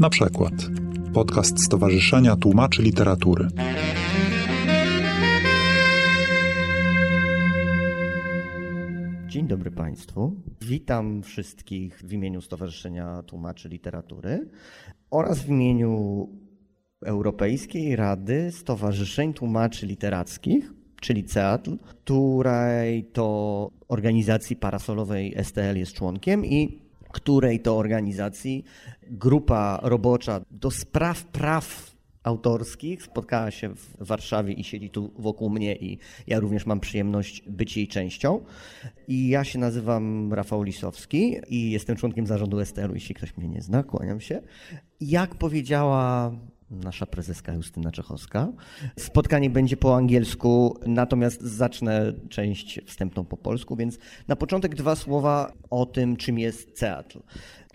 Na przykład podcast Stowarzyszenia Tłumaczy Literatury. Dzień dobry Państwu. Witam wszystkich w imieniu Stowarzyszenia Tłumaczy Literatury oraz w imieniu Europejskiej Rady Stowarzyszeń Tłumaczy Literackich, czyli CEATL, której to organizacji parasolowej STL jest członkiem i której to organizacji grupa robocza do spraw praw autorskich spotkała się w Warszawie i siedzi tu wokół mnie i ja również mam przyjemność być jej częścią. I ja się nazywam Rafał Lisowski i jestem członkiem zarządu STL-u, jeśli ktoś mnie nie zna, kłaniam się. Jak powiedziała nasza prezeska Justyna Czechowska. Spotkanie będzie po angielsku, natomiast zacznę część wstępną po polsku, więc na początek dwa słowa o tym, czym jest CEATL.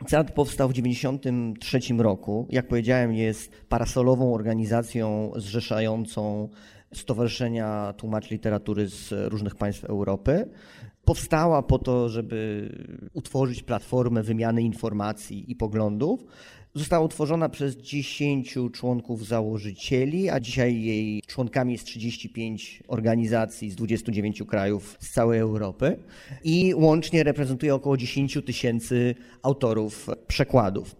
CEATL powstał w 1993 roku. Jak powiedziałem, jest parasolową organizacją zrzeszającą stowarzyszenia tłumaczy literatury z różnych państw Europy. Powstała po to, żeby utworzyć platformę wymiany informacji i poglądów. Została utworzona przez 10 członków założycieli, a dzisiaj jej członkami jest 35 organizacji z 29 krajów z całej Europy i łącznie reprezentuje około 10 tysięcy autorów przekładów.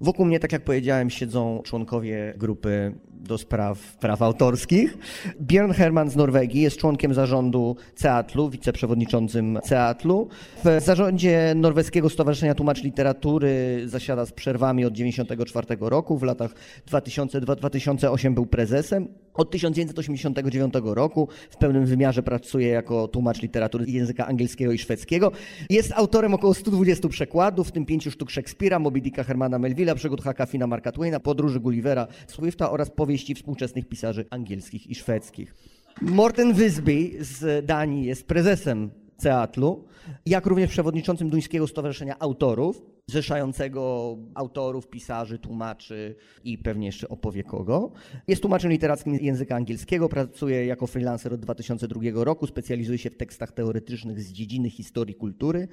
Wokół mnie, tak jak powiedziałem, siedzą członkowie grupy do spraw praw autorskich. Björn Herman z Norwegii jest członkiem zarządu CEATLu, wiceprzewodniczącym CEATLu. W zarządzie Norweskiego Stowarzyszenia Tłumaczy Literatury zasiada z przerwami od 1994 roku. W latach 2002-2008 był prezesem. Od 1989 roku w pełnym wymiarze pracuje jako tłumacz literatury języka angielskiego i szwedzkiego. Jest autorem około 120 przekładów, w tym pięciu sztuk Szekspira, Moby Dicka Hermana Melville'a, przygód Haka Fina Marka Twaina, podróży Gullivera Swifta oraz powieści współczesnych pisarzy angielskich i szwedzkich. Morten Wisby z Danii jest prezesem Ceatlu, jak również przewodniczącym Duńskiego Stowarzyszenia Autorów zrzeszającego autorów, pisarzy, tłumaczy i pewnie jeszcze opowie kogo. Jest tłumaczem literackim języka angielskiego, pracuje jako freelancer od 2002 roku, specjalizuje się w tekstach teoretycznych z dziedziny historii kultury.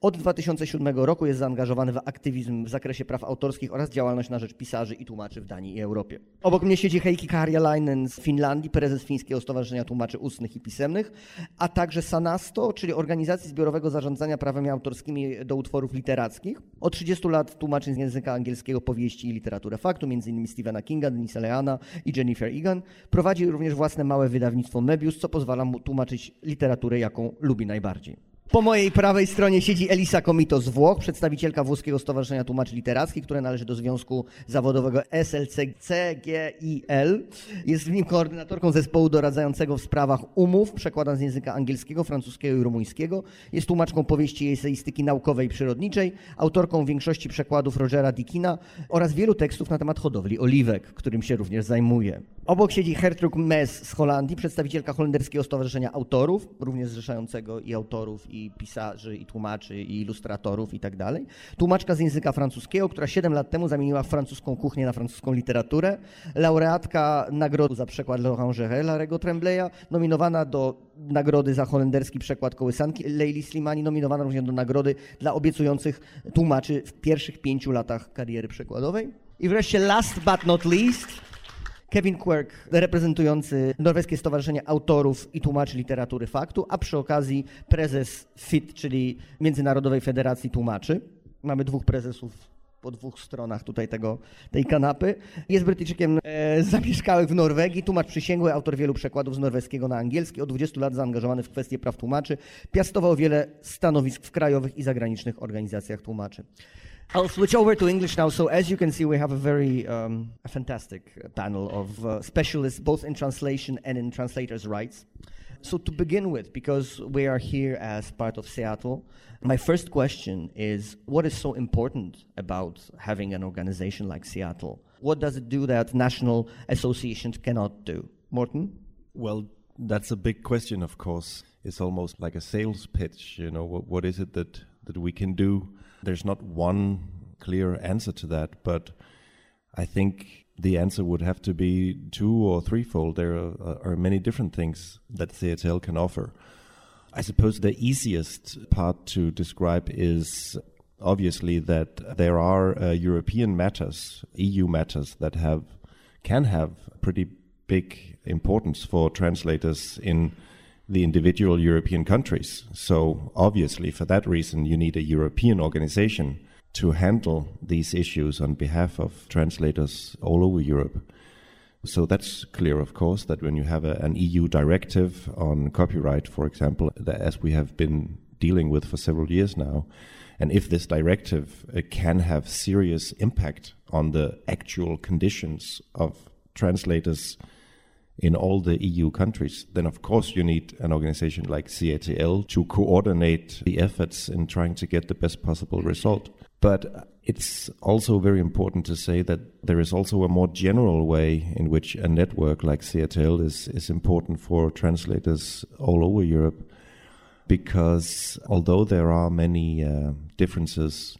Od 2007 roku jest zaangażowany w aktywizm w zakresie praw autorskich oraz działalność na rzecz pisarzy i tłumaczy w Danii i Europie. Obok mnie siedzi Heikki Karjalainen z Finlandii, prezes Fińskiego Stowarzyszenia Tłumaczy Ustnych i Pisemnych, a także Sanasto, czyli organizacji zbiorowego zarządzania prawami autorskimi do utworów literackich. Od 30 lat tłumaczy z języka angielskiego powieści i literaturę faktu, m.in. Stephena Kinga, Denisa Leana i Jennifer Egan. Prowadzi również własne małe wydawnictwo Mebius, co pozwala mu tłumaczyć literaturę, jaką lubi najbardziej. Po mojej prawej stronie siedzi Elisa Komito z Włoch, przedstawicielka Włoskiego Stowarzyszenia Tłumaczy Literackich, które należy do Związku Zawodowego SLC-CGIL. Jest w nim koordynatorką zespołu doradzającego w sprawach umów, przekładam z języka angielskiego, francuskiego i rumuńskiego. Jest tłumaczką powieści i eseistyki naukowej i przyrodniczej, autorką większości przekładów Rogera Dickina oraz wielu tekstów na temat hodowli oliwek, którym się również zajmuje. Obok siedzi Gertrud Mes z Holandii, przedstawicielka Holenderskiego Stowarzyszenia Autorów, również zrzeszającego i autorów, i pisarzy, i tłumaczy, i ilustratorów i tak dalej. Tłumaczka z języka francuskiego, która 7 lat temu zamieniła francuską kuchnię na francuską literaturę. Laureatka nagrody za przekład L'Orangerie Larego Trembleya, nominowana do nagrody za holenderski przekład kołysanki Leili Slimani, nominowana również do nagrody dla obiecujących tłumaczy w pierwszych pięciu latach kariery przekładowej. I wreszcie last but not least Kevin Quirk, reprezentujący Norweskie Stowarzyszenie Autorów i Tłumaczy Literatury Faktu, a przy okazji prezes FIT, czyli Międzynarodowej Federacji Tłumaczy. Mamy dwóch prezesów po dwóch stronach tutaj tego, tej kanapy. Jest Brytyjczykiem e, zamieszkały w Norwegii, tłumacz przysięgły, autor wielu przekładów z norweskiego na angielski, od 20 lat zaangażowany w kwestie praw tłumaczy, piastował wiele stanowisk w krajowych i zagranicznych organizacjach tłumaczy. I'll switch over to English now. So as you can see, we have a very um, a fantastic panel of uh, specialists, both in translation and in translators' rights. So to begin with, because we are here as part of CEATL, my first question is, what is so important about having an organization like CEATL? What does it do that national associations cannot do? Morten? Well, that's a big question, of course. It's almost like a sales pitch. You know, what, what is it that, that we can do there's not one clear answer to that, but I think the answer would have to be two or threefold. There are, uh, are many different things that CEATL can offer. I suppose the easiest part to describe is obviously that there are uh, European matters, EU matters that have can have pretty big importance for translators in the individual European countries. So obviously, for that reason, you need a European organization to handle these issues on behalf of translators all over Europe. So that's clear, of course, that when you have a, an EU directive on copyright, for example, as we have been dealing with for several years now, and if this directive uh, can have serious impact on the actual conditions of translators in all the EU countries, then of course you need an organization like CEATL to coordinate the efforts in trying to get the best possible result. But it's also very important to say that there is also a more general way in which a network like CEATL is, is important for translators all over Europe. Because although there are many uh, differences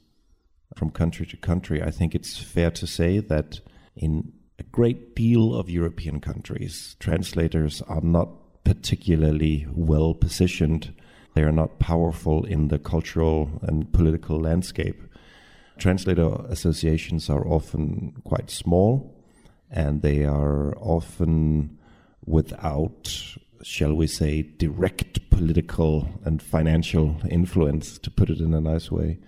from country to country, I think it's fair to say that in a great deal of European countries, translators are not particularly well positioned. They are not powerful in the cultural and political landscape translator associations are often quite small and they are often without, shall we say, direct political and financial influence, to put it in a nice way.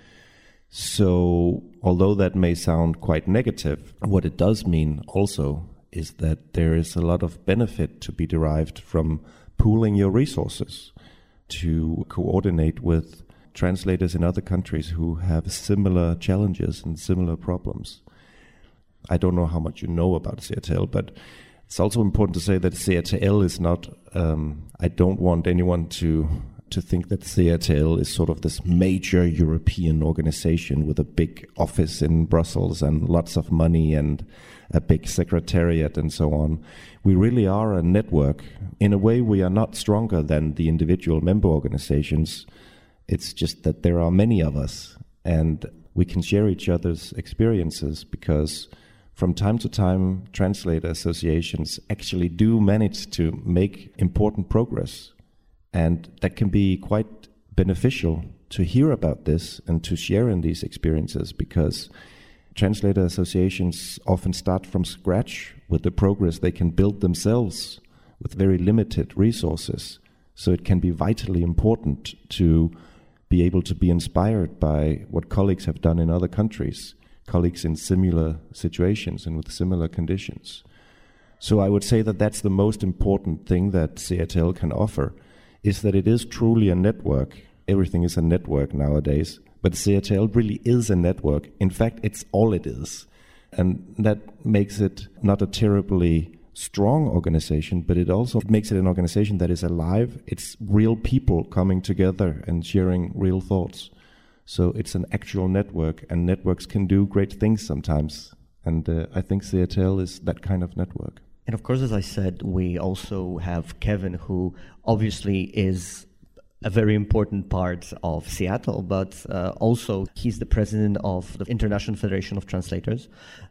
So, although that may sound quite negative, what it does mean also is that there is a lot of benefit to be derived from pooling your resources to coordinate with translators in other countries who have similar challenges and similar problems. I don't know how much you know about CEATL, but it's also important to say that CEATL is not. Um, I don't want anyone to to think that CEATL is sort of this major European organization with a big office in Brussels and lots of money and a big secretariat and so on. We really are a network. In a way, we are not stronger than the individual member organizations it's just that there are many of us and we can share each other's experiences because from time to time, translator associations actually do manage to make important progress. And that can be quite beneficial to hear about this and to share in these experiences because translator associations often start from scratch with the progress they can build themselves with very limited resources. So it can be vitally important to be able to be inspired by what colleagues have done in other countries, colleagues in similar situations and with similar conditions. So I would say that that's the most important thing that CEATL can offer is that it is truly a network. Everything is a network nowadays, but CEATL really is a network. In fact, it's all it is. And that makes it not a terribly strong organization, but it also makes it an organization that is alive. It's real people coming together and sharing real thoughts. So it's an actual network, and networks can do great things sometimes. And uh, I think CEATL is that kind of network. And of course, as I said, we also have Kevin, who obviously is a very important part of CEATL, but uh, also he's the president of the International Federation of Translators.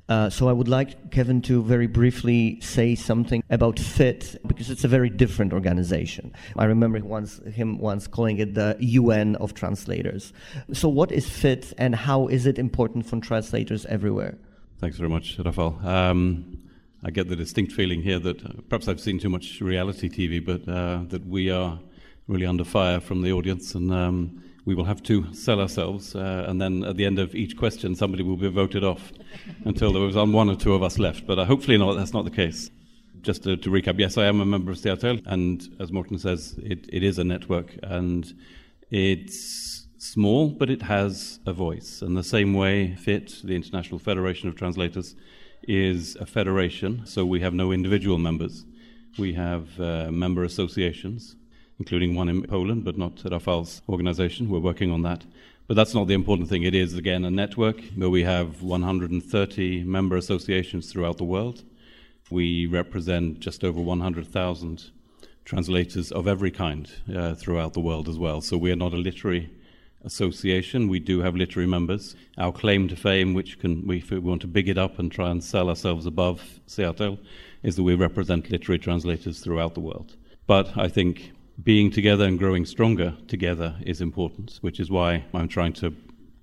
Uh, so I would like Kevin to very briefly say something about FIT because it's a very different organization. I remember once, him once calling it the UN of translators. So what is FIT and how is it important for translators everywhere? Thanks very much, Rafael. Um, I get the distinct feeling here that uh, perhaps I've seen too much reality TV, but uh, that we are really under fire from the audience, and um, we will have to sell ourselves. Uh, and then at the end of each question, somebody will be voted off until there was one or two of us left. But uh, hopefully, not, that's not the case. Just to, to, recap, yes, I am a member of CEATL, and as Morten says, it, it is a network, and it's small, but it has a voice. And the same way FIT, the International Federation of Translators, is a federation, so we have no individual members. We have uh, member associations, including one in Poland, but not Rafal's organization. We're working on that. But that's not the important thing. It is, again, a network where we have 130 member associations throughout the world. We represent just over 100,000 translators of every kind uh, throughout the world as well. So we are not a literary association. We do have literary members. Our claim to fame, which can, we, we want to big it up and try and sell ourselves above CEATL, is that we represent literary translators throughout the world. But I think being together and growing stronger together is important, which is why I'm trying to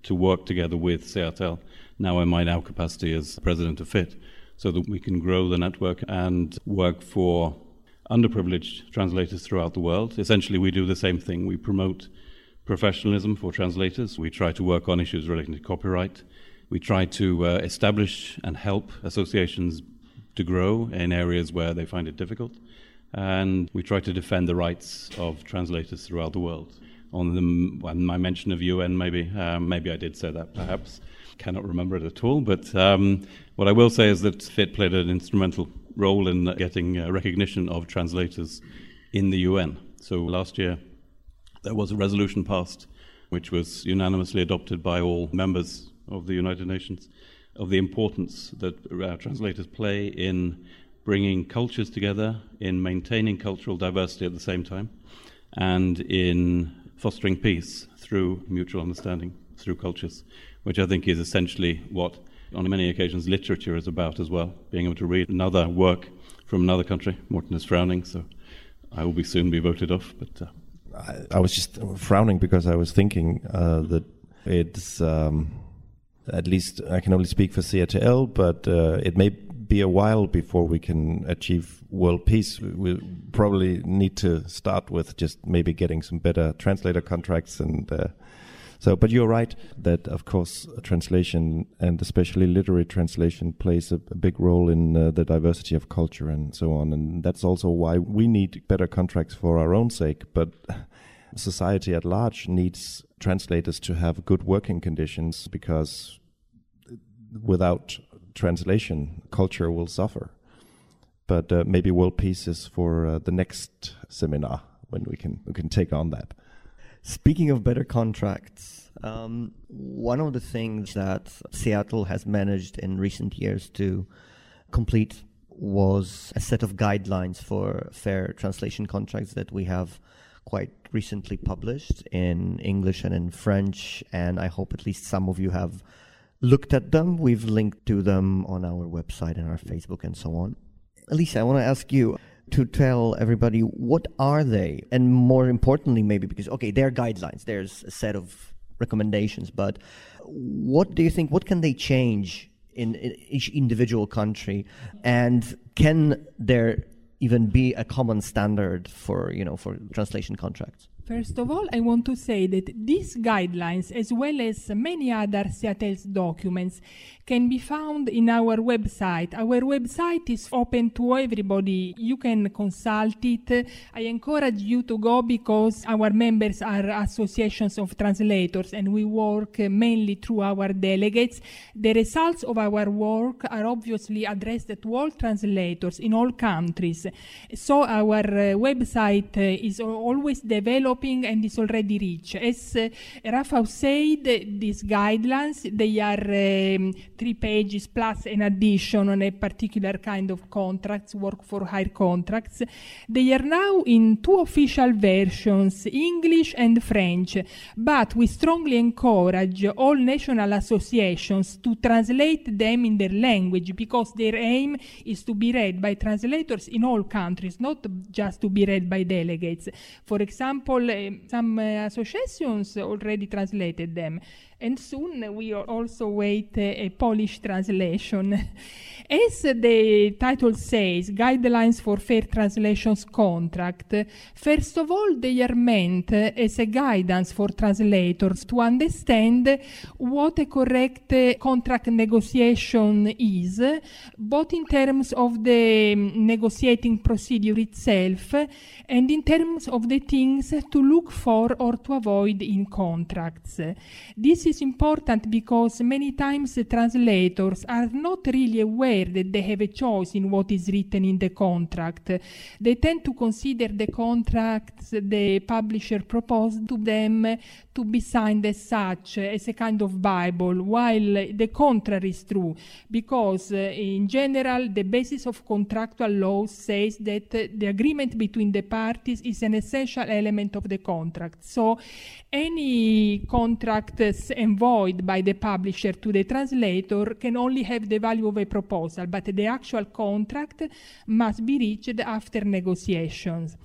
to work together with CEATL, now in my now capacity as president of FIT, so that we can grow the network and work for underprivileged translators throughout the world. Essentially, we do the same thing. We promote professionalism for translators. We try to work on issues relating to copyright. We try to uh, establish and help associations to grow in areas where they find it difficult. And we try to defend the rights of translators throughout the world. On, the, my mention of UN, maybe, um, maybe I did say that perhaps. Cannot remember it at all. But um, what I will say is that FIT played an instrumental role in getting uh, recognition of translators in the UN. So last year, there was a resolution passed which was unanimously adopted by all members of the United Nations of the importance that translators play in bringing cultures together, in maintaining cultural diversity at the same time, and in fostering peace through mutual understanding through cultures, which I think is essentially what, on many occasions, literature is about as well. Being able to read another work from another country. Morten is frowning, so I will be soon be voted off. But uh, I, I, was just frowning because I was thinking uh, that it's. Um, at least I can only speak for CEATL, but uh, it may be a while before we can achieve world peace. We probably need to start with just maybe getting some better translator contracts and. Uh, so, but you're right that, of course, translation and especially literary translation plays a, a big role in uh, the diversity of culture and so on. And that's also why we need better contracts for our own sake. But society at large needs translators to have good working conditions because without translation, culture will suffer. But uh, maybe world peace is for uh, the next seminar when we can we can take on that. Speaking of better contracts, um, one of the things that CEATL has managed in recent years to complete was a set of guidelines for fair translation contracts that we have quite recently published in English and in French, and I hope at least some of you have looked at them. We've linked to them on our website and our Facebook and so on. Elisa, I want to ask you to tell everybody what are they, and more importantly, maybe because okay, they're guidelines. There's a set of recommendations, but what do you think? What can they change in, in each individual country, and can there even be a common standard for you know for translation contracts? First of all, I want to say that these guidelines, as well as many other CEATL's documents, can be found in our website. Our website is open to everybody. You can consult it. I encourage you to go because our members are associations of translators and we work mainly through our delegates. The results of our work are obviously addressed to all translators in all countries. So our uh, website uh, is always developing and is already rich. As uh, Rafa said, these guidelines, they are um, three pages plus an addition on a particular kind of contracts, work for hire contracts. They are now in two official versions, English and French, but we strongly encourage all national associations to translate them in their language because their aim is to be read by translators in all countries, not just to be read by delegates. For example, some uh, associations already translated them and soon we also wait a, a Polish translation. As the title says, Guidelines for Fair Translations Contract, first of all, they are meant as a guidance for translators to understand what a correct contract negotiation is, both in terms of the negotiating procedure itself and in terms of the things to look for or to avoid in contracts. This is important because many times the translators are not really aware that they have a choice in what is written in the contract. They tend to consider the contracts the publisher proposed to them to be signed as such, as a kind of Bible, while the contrary is true, because uh, in general the basis of contractual law says that the agreement between the parties is an essential element of the contract. So any contract envoyed by the publisher to the translator can only have the value of a proposal, but the actual contract must be reached after negotiations.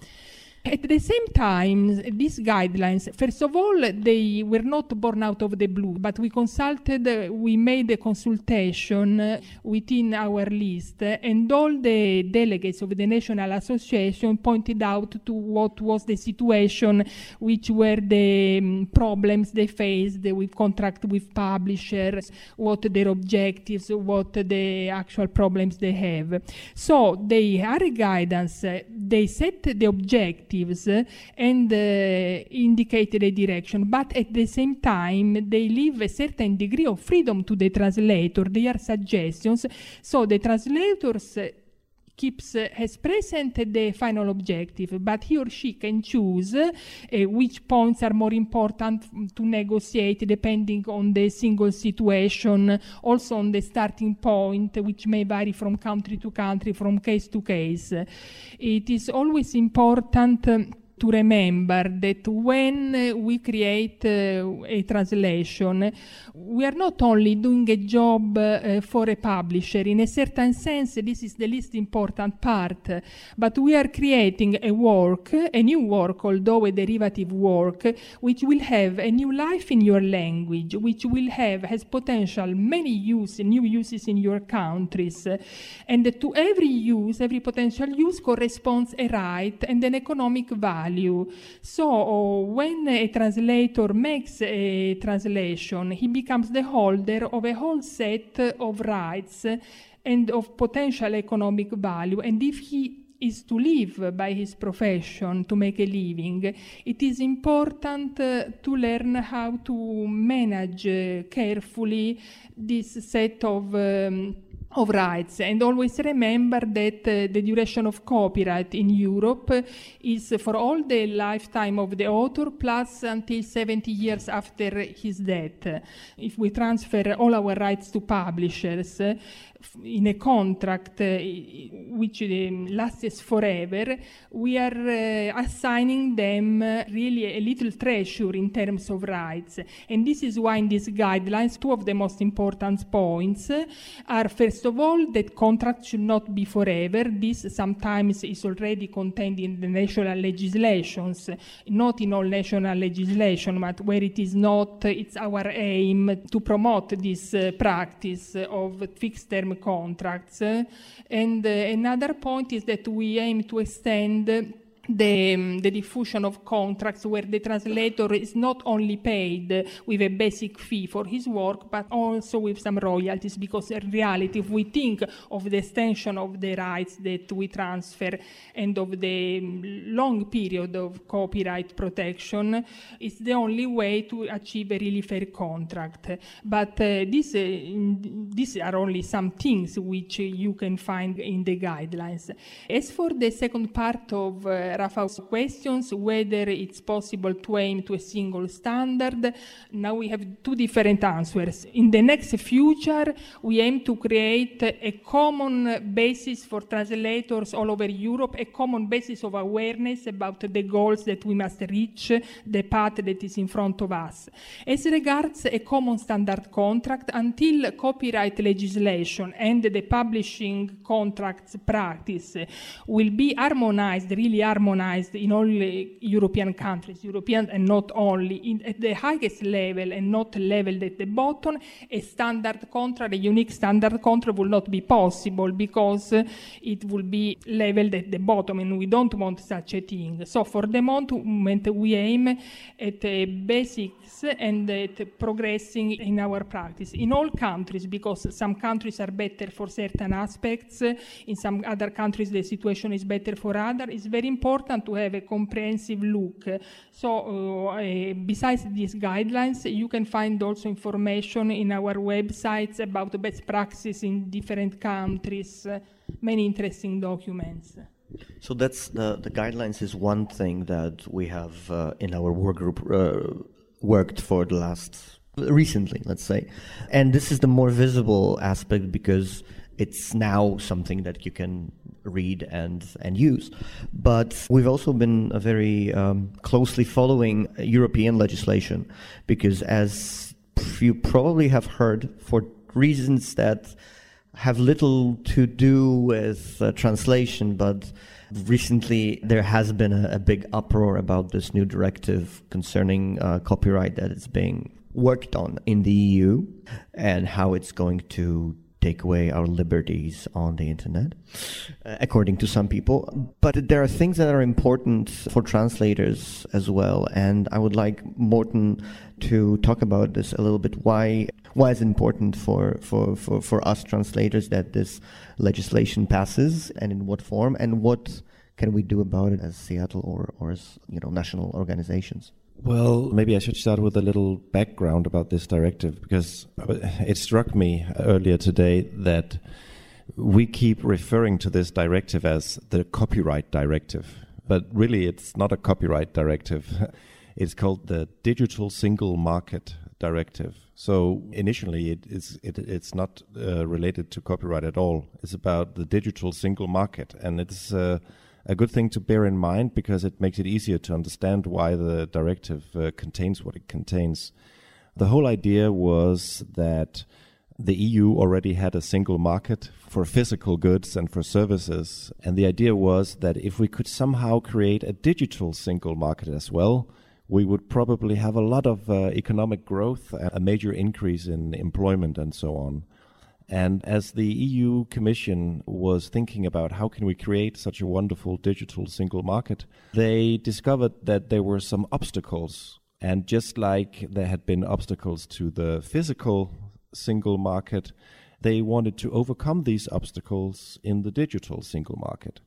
At the same time, these guidelines, first of all, they were not born out of the blue, but we consulted, we made a consultation within our list, and all the delegates of the National Association pointed out to what was the situation, which were the um, problems they faced with contract with publishers, what their objectives, what the actual problems they have. So they are a guidance, they set the objectives and uh, indicate the direction, but at the same time they leave a certain degree of freedom to the translator. They are suggestions, so the translators keeps uh, has present the final objective, but he or she can choose uh, which points are more important to negotiate depending on the single situation, also on the starting point, which may vary from country to country, from case to case. It is always important. Um, to remember that when we create uh, a translation, we are not only doing a job uh, for a publisher. In a certain sense, this is the least important part, but we are creating a work, a new work, although a derivative work, which will have a new life in your language, which will have has potential many use, new uses in your countries, and to every use, every potential use corresponds a right and an economic value value. So when a translator makes a translation, he becomes the holder of a whole set of rights and of potential economic value. And if he is to live by his profession to make a living, it is important uh, to learn how to manage uh, carefully this set of um, of rights and always remember that uh, the duration of copyright in Europe is for all the lifetime of the author plus until 70 years after his death. If we transfer all our rights to publishers, in a contract uh, which um, lasts forever, we are uh, assigning them uh, really a little treasure in terms of rights. And this is why in these guidelines, two of the most important points are first of all that contracts should not be forever. This sometimes is already contained in the national legislations, not in all national legislation, but where it is not, it's our aim to promote this practice of fixed term contracts. And uh, another point is that we aim to extend the, um, the, diffusion of contracts where the translator is not only paid with a basic fee for his work, but also with some royalties, because in reality, if we think of the extension of the rights that we transfer and of the um, long period of copyright protection, it's the only way to achieve a really fair contract. But uh, these, uh, these are only some things which you can find in the guidelines. As for the second part of uh, Rafa's questions whether it's possible to aim to a single standard. Now we have two different answers. In the next future, we aim to create a common basis for translators all over Europe, a common basis of awareness about the goals that we must reach, the path that is in front of us. As regards a common standard contract, until copyright legislation and the publishing contracts practice will be harmonized, really harmonized harmonized in all European countries, European and not only, in, at the highest level and not leveled at the bottom, a standard contract, a unique standard contract will not be possible because uh, it will be leveled at the bottom and we don't want such a thing. So for the moment we aim at uh, basics and at progressing in our practice in all countries because some countries are better for certain aspects, in some other countries the situation is better for other. It's very important important to have a comprehensive look. So uh, besides these guidelines, you can find also information in our websites about best practices in different countries, uh, many interesting documents. So that's the, the guidelines is one thing that we have uh, in our work group uh, worked for the last recently, let's say, and this is the more visible aspect because it's now something that you can read and and use. But we've also been uh, very um, closely following European legislation because, as you probably have heard, for reasons that have little to do with uh, translation, but recently there has been a, a, big uproar about this new directive concerning uh, copyright that is being worked on in the EU and how it's going to take away our liberties on the internet, uh, according to some people. But there are things that are important for translators as well, and I would like Morten to talk about this a little bit. Why why is it important for, for, for, for us translators that this legislation passes, and in what form, and what can we do about it as CEATL or, or as you know national organizations? Well, maybe I should start with a little background about this directive because it struck me earlier today that we keep referring to this directive as the copyright directive, but really it's not a copyright directive. It's called the Digital Single Market Directive. So initially, it is it, it's not uh, related to copyright at all. It's about the digital single market, and it's uh, a good thing to bear in mind because it makes it easier to understand why the directive uh, contains what it contains. The whole idea was that the EU already had a single market for physical goods and for services. And the idea was that if we could somehow create a digital single market as well, we would probably have a lot of uh, economic growth, a major increase in employment, and so on. And as the EU Commission was thinking about how can we create such a wonderful digital single market, they discovered that there were some obstacles. And just like there had been obstacles to the physical single market, they wanted to overcome these obstacles in the digital single market.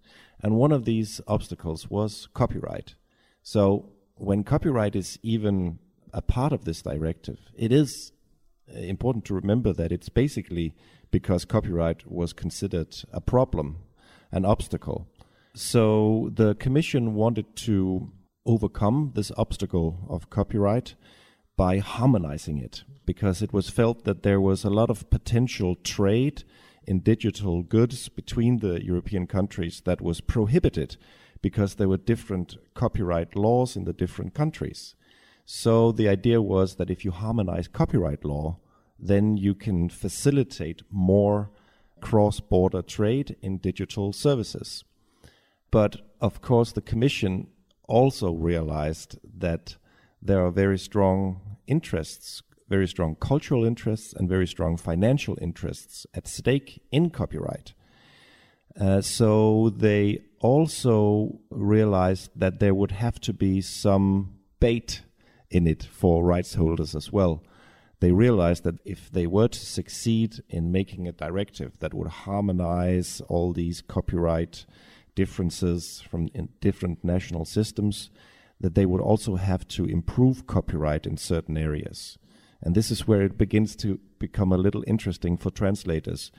And one of these obstacles was copyright. So when copyright is even a part of this directive, it is Uh, important to remember that it's basically because copyright was considered a problem, an obstacle. So the Commission wanted to overcome this obstacle of copyright by harmonizing it because it was felt that there was a lot of potential trade in digital goods between the European countries that was prohibited because there were different copyright laws in the different countries. So the idea was that if you harmonize copyright law, then you can facilitate more cross border trade in digital services. But of course, the Commission also realized that there are very strong interests, very strong cultural interests, and very strong financial interests at stake in copyright. Uh, so they also realized that there would have to be some bait in it for rights holders as well they realized that if they were to succeed in making a directive that would harmonize all these copyright differences from different national systems, that they would also have to improve copyright in certain areas. And this is where it begins to become a little interesting for translators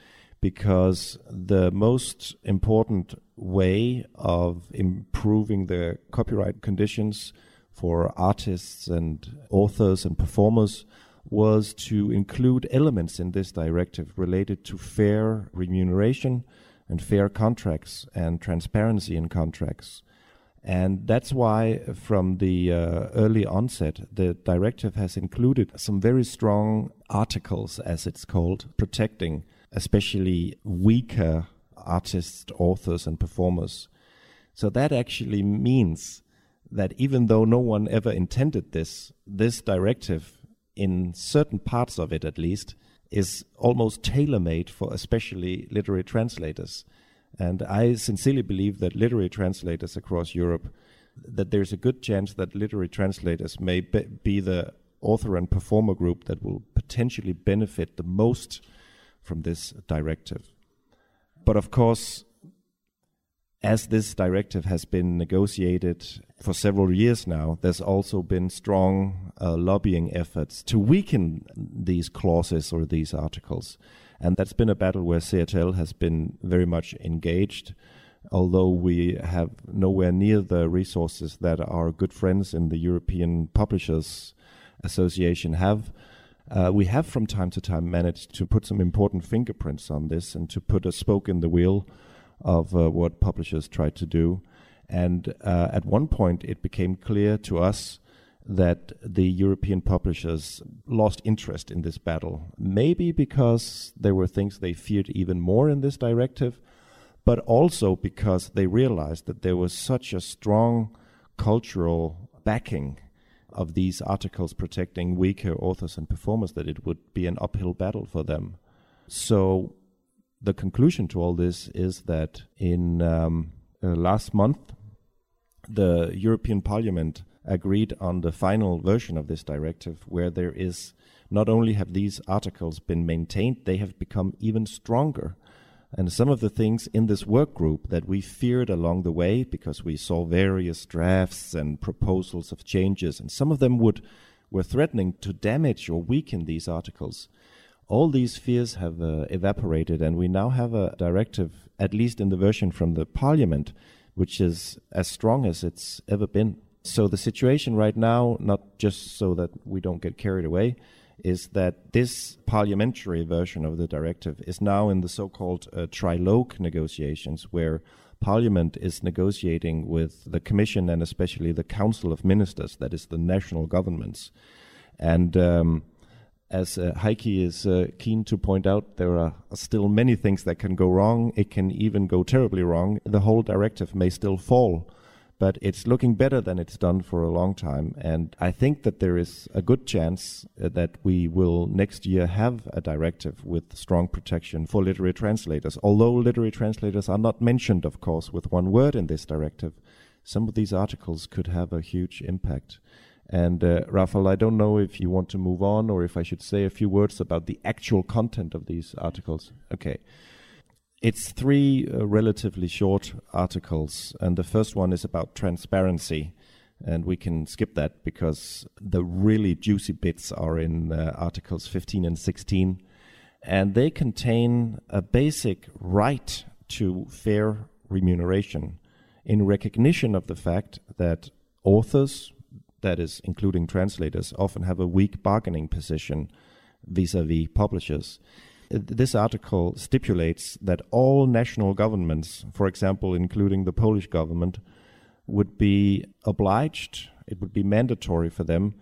because the most important way of improving the copyright conditions for artists and authors and performers was to include elements in this directive related to fair remuneration and fair contracts and transparency in contracts. And that's why, from the uh, early onset, the directive has included some very strong articles, as it's called, protecting especially weaker artists, authors, and performers. So that actually means that even though no one ever intended this, this directive in certain parts of it at least, is almost tailor made for especially literary translators. And I sincerely believe that literary translators across Europe, that there's a good chance that literary translators may be, be the author and performer group that will potentially benefit the most from this directive. But of course, as this directive has been negotiated for several years now, there's also been strong uh, lobbying efforts to weaken these clauses or these articles. And that's been a battle where CEATL has been very much engaged, although we have nowhere near the resources that our good friends in the European Publishers Association have. Uh, we have from time to time managed to put some important fingerprints on this and to put a spoke in the wheel of uh, what publishers tried to do. And uh, at one point, it became clear to us that the European publishers lost interest in this battle. Maybe because there were things they feared even more in this directive, but also because they realized that there was such a strong cultural backing of these articles protecting weaker authors and performers that it would be an uphill battle for them. So the conclusion to all this is that in um, uh, last month, the European Parliament agreed on the final version of this directive, where there is not only have these articles been maintained, they have become even stronger. And some of the things in this work group that we feared along the way, because we saw various drafts and proposals of changes, and some of them would were threatening to damage or weaken these articles. All these fears have uh, evaporated, and we now have a directive, at least in the version from the Parliament, which is as strong as it's ever been. So the situation right now, not just so that we don't get carried away, is that this parliamentary version of the directive is now in the so-called uh, trilogue negotiations, where Parliament is negotiating with the Commission and especially the Council of Ministers, that is the national governments. And um, as uh, Heikki is uh, keen to point out, there are still many things that can go wrong. It can even go terribly wrong. The whole directive may still fall but it's looking better than it's done for a long time. And I think that there is a good chance uh, that we will next year have a directive with strong protection for literary translators. Although literary translators are not mentioned, of course, with one word in this directive, some of these articles could have a huge impact. And uh, Raphael, I don't know if you want to move on or if I should say a few words about the actual content of these articles. Okay. It's three uh, relatively short articles, and the first one is about transparency. And we can skip that because the really juicy bits are in uh, articles 15 and 16. And they contain a basic right to fair remuneration in recognition of the fact that authors, that is, including translators, often have a weak bargaining position vis a vis publishers this article stipulates that all national governments, for example, including the Polish government, would be obliged, it would be mandatory for them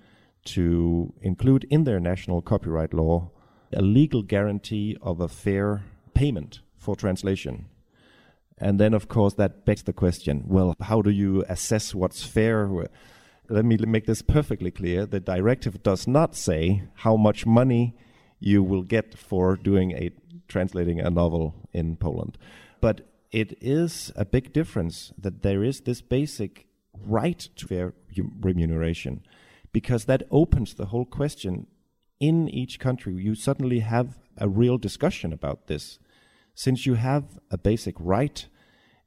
to include in their national copyright law a legal guarantee of a fair payment for translation. And then, of course, that begs the question well, how do you assess what's fair? Let me make this perfectly clear. The directive does not say how much money you will get for doing a translating a novel in Poland. But it is a big difference that there is this basic right to fair remuneration because that opens the whole question in each country. You suddenly have a real discussion about this. Since you have a basic right,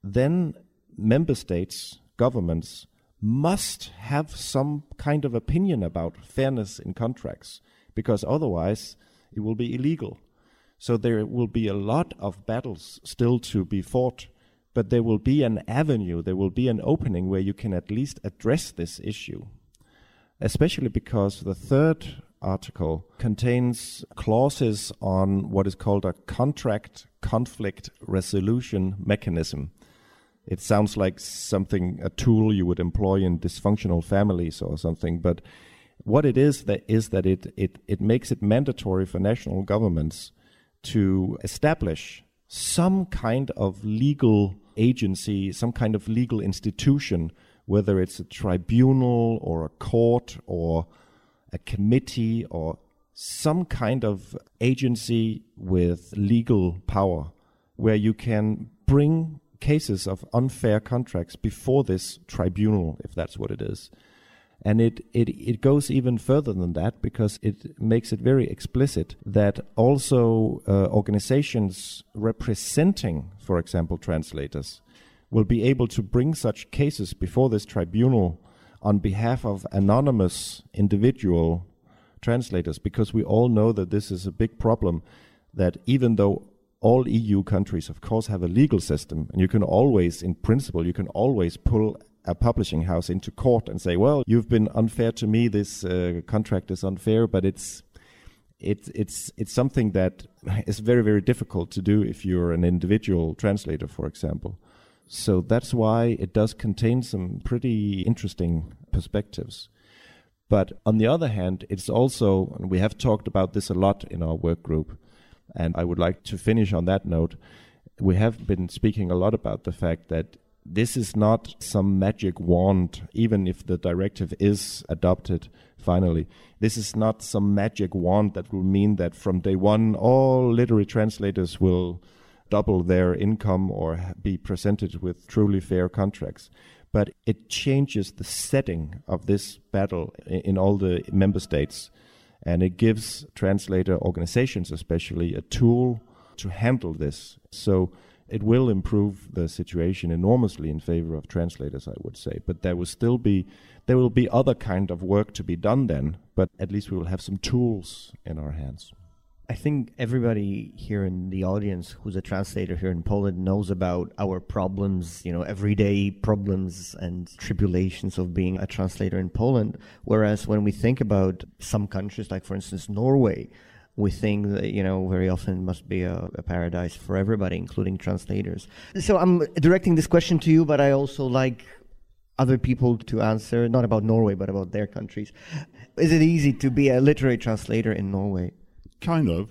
then member states, governments, must have some kind of opinion about fairness in contracts because otherwise it will be illegal. So there will be a lot of battles still to be fought, but there will be an avenue, there will be an opening where you can at least address this issue. Especially because the third article contains clauses on what is called a contract conflict resolution mechanism. It sounds like something, a tool you would employ in dysfunctional families or something, but what it is that is that it, it, it makes it mandatory for national governments to establish some kind of legal agency, some kind of legal institution, whether it's a tribunal or a court or a committee or some kind of agency with legal power where you can bring cases of unfair contracts before this tribunal, if that's what it is. And it, it, it goes even further than that because it makes it very explicit that also uh, organizations representing, for example, translators, will be able to bring such cases before this tribunal on behalf of anonymous individual translators because we all know that this is a big problem that even though all EU countries of course have a legal system and you can always in principle you can always pull a publishing house into court and say, "Well, you've been unfair to me. This uh, contract is unfair." But it's it's it's it's something that is very very difficult to do if you're an individual translator, for example. So that's why it does contain some pretty interesting perspectives. But on the other hand, it's also, and we have talked about this a lot in our work group, and I would like to finish on that note. We have been speaking a lot about the fact that this is not some magic wand, even if the directive is adopted finally. This is not some magic wand that will mean that from day one all literary translators will double their income or be presented with truly fair contracts. But it changes the setting of this battle in all the member states. And it gives translator organizations, especially, a tool to handle this. So it will improve the situation enormously in favor of translators, I would say. But there will still be there will be other kind of work to be done then. But at least we will have some tools in our hands. I think everybody here in the audience who's a translator here in Poland knows about our problems, you know, everyday problems and tribulations of being a translator in Poland. Whereas when we think about some countries, like for instance Norway, we think that you know very often must be a, a, paradise for everybody, including translators. So I'm directing this question to you, but I also like other people to answer, not about Norway, but about their countries. Is it easy to be a literary translator in Norway? Kind of.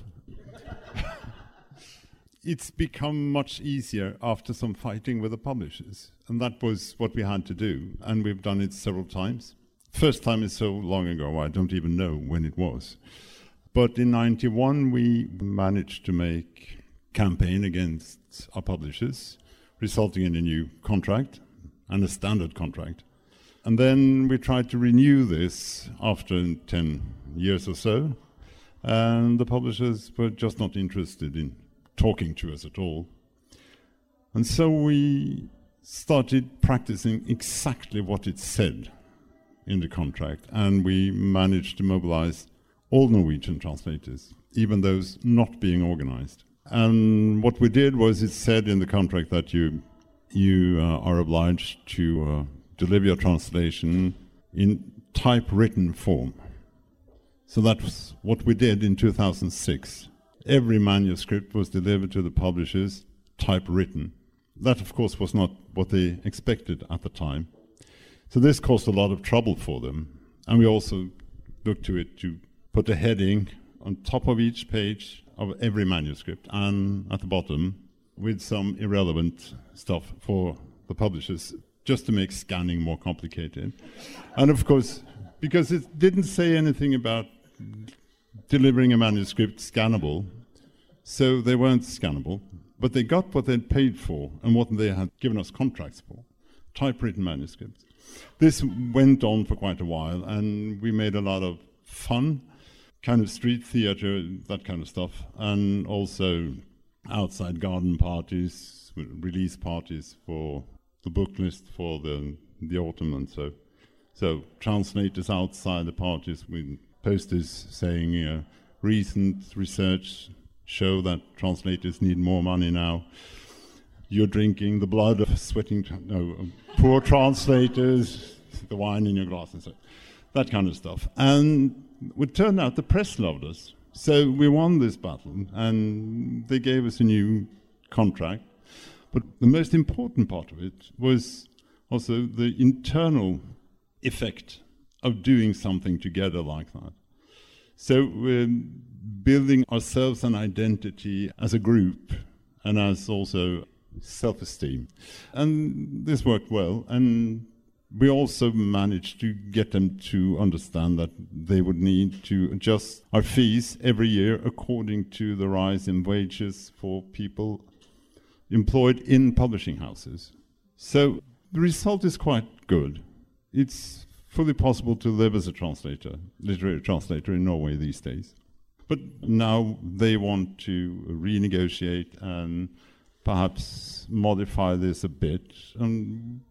it's become much easier after some fighting with the publishers, and that was what we had to do, and we've done it several times. First time is so long ago, I don't even know when it was. But in 91, we managed to make campaign against our publishers, resulting in a new contract and a standard contract. And then we tried to renew this after 10 years or so, and the publishers were just not interested in talking to us at all. And so we started practicing exactly what it said in the contract, and we managed to mobilize all Norwegian translators, even those not being organized. And what we did was it said in the contract that you, you uh, are obliged to uh, deliver your translation in typewritten form. So that's what we did in 2006. Every manuscript was delivered to the publishers typewritten. That, of course, was not what they expected at the time. So this caused a lot of trouble for them. And we also looked to it to put a heading on top of each page of every manuscript and at the bottom with some irrelevant stuff for the publishers just to make scanning more complicated. and of course, because it didn't say anything about delivering a manuscript scannable, so they weren't scannable, but they got what they'd paid for and what they had given us contracts for typewritten manuscripts. This went on for quite a while, and we made a lot of fun kind of street theater, that kind of stuff, and also outside garden parties, release parties for the book list for the the autumn and so. So translators outside the parties with posters saying, you know, recent research show that translators need more money now. You're drinking the blood of sweating, no, poor translators, the wine in your glass and so, that kind of stuff. And it turned out the press loved us. So we won this battle, and they gave us a new contract. But the most important part of it was also the internal effect of doing something together like that. So we're building ourselves an identity as a group and as also self-esteem. And this worked well, and we also managed to get them to understand that they would need to adjust our fees every year according to the rise in wages for people employed in publishing houses. So the result is quite good. It's fully possible to live as a translator, literary translator in Norway these days. But now they want to renegotiate and perhaps modify this a bit. And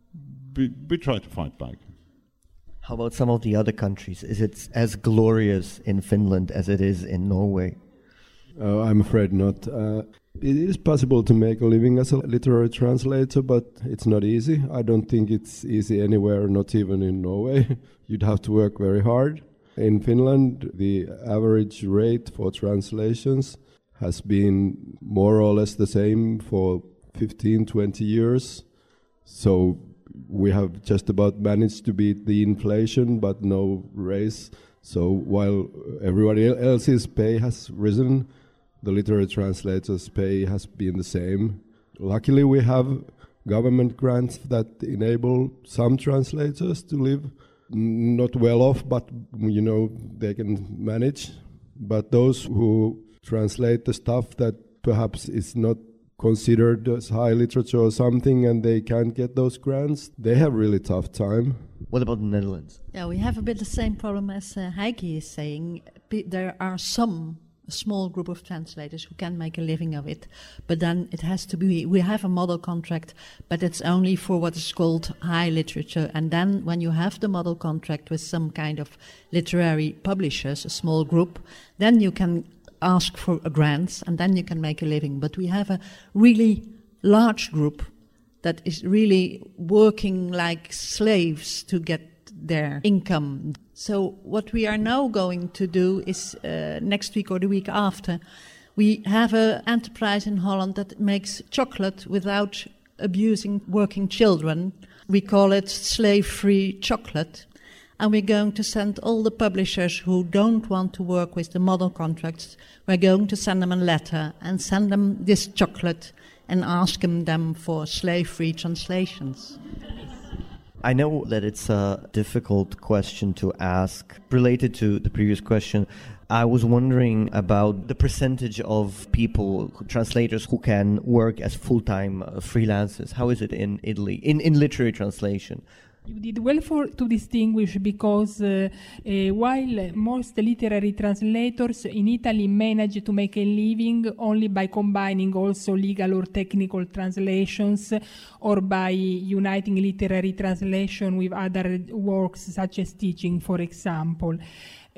we, we try to fight back. How about some of the other countries? Is it as glorious in Finland as it is in Norway? Uh, I'm afraid not. Uh, it is possible to make a living as a literary translator, but it's not easy. I don't think it's easy anywhere, not even in Norway. You'd have to work very hard. In Finland, the average rate for translations has been more or less the same for 15, 20 years. So we have just about managed to beat the inflation, but no raise. So while everybody else's pay has risen, the literary translators' pay has been the same. Luckily, we have government grants that enable some translators to live not well off, but you know they can manage. But those who translate the stuff that perhaps is not considered as high literature or something and they can't get those grants, they have really tough time. What about the Netherlands? Yeah, we have a bit the same problem as uh, Heike is saying. There are some a small group of translators who can make a living of it. But then it has to be, we have a model contract, but it's only for what is called high literature. And then when you have the model contract with some kind of literary publishers, a small group, then you can ask for grants and then you can make a living. But we have a really large group that is really working like slaves to get their income. So, what we are now going to do is uh, next week or the week after, we have an enterprise in Holland that makes chocolate without abusing working children. We call it slave free chocolate. And we're going to send all the publishers who don't want to work with the model contracts, we're going to send them a letter and send them this chocolate and ask them for slave free translations. I know that it's a difficult question to ask. Related to the previous question, I was wondering about the percentage of people, translators, who can work as full time uh, freelancers. How is it in Italy, in, in literary translation? You did well for, to distinguish because uh, uh, while most literary translators in Italy manage to make a living only by combining also legal or technical translations or by uniting literary translation with other works such as teaching, for example.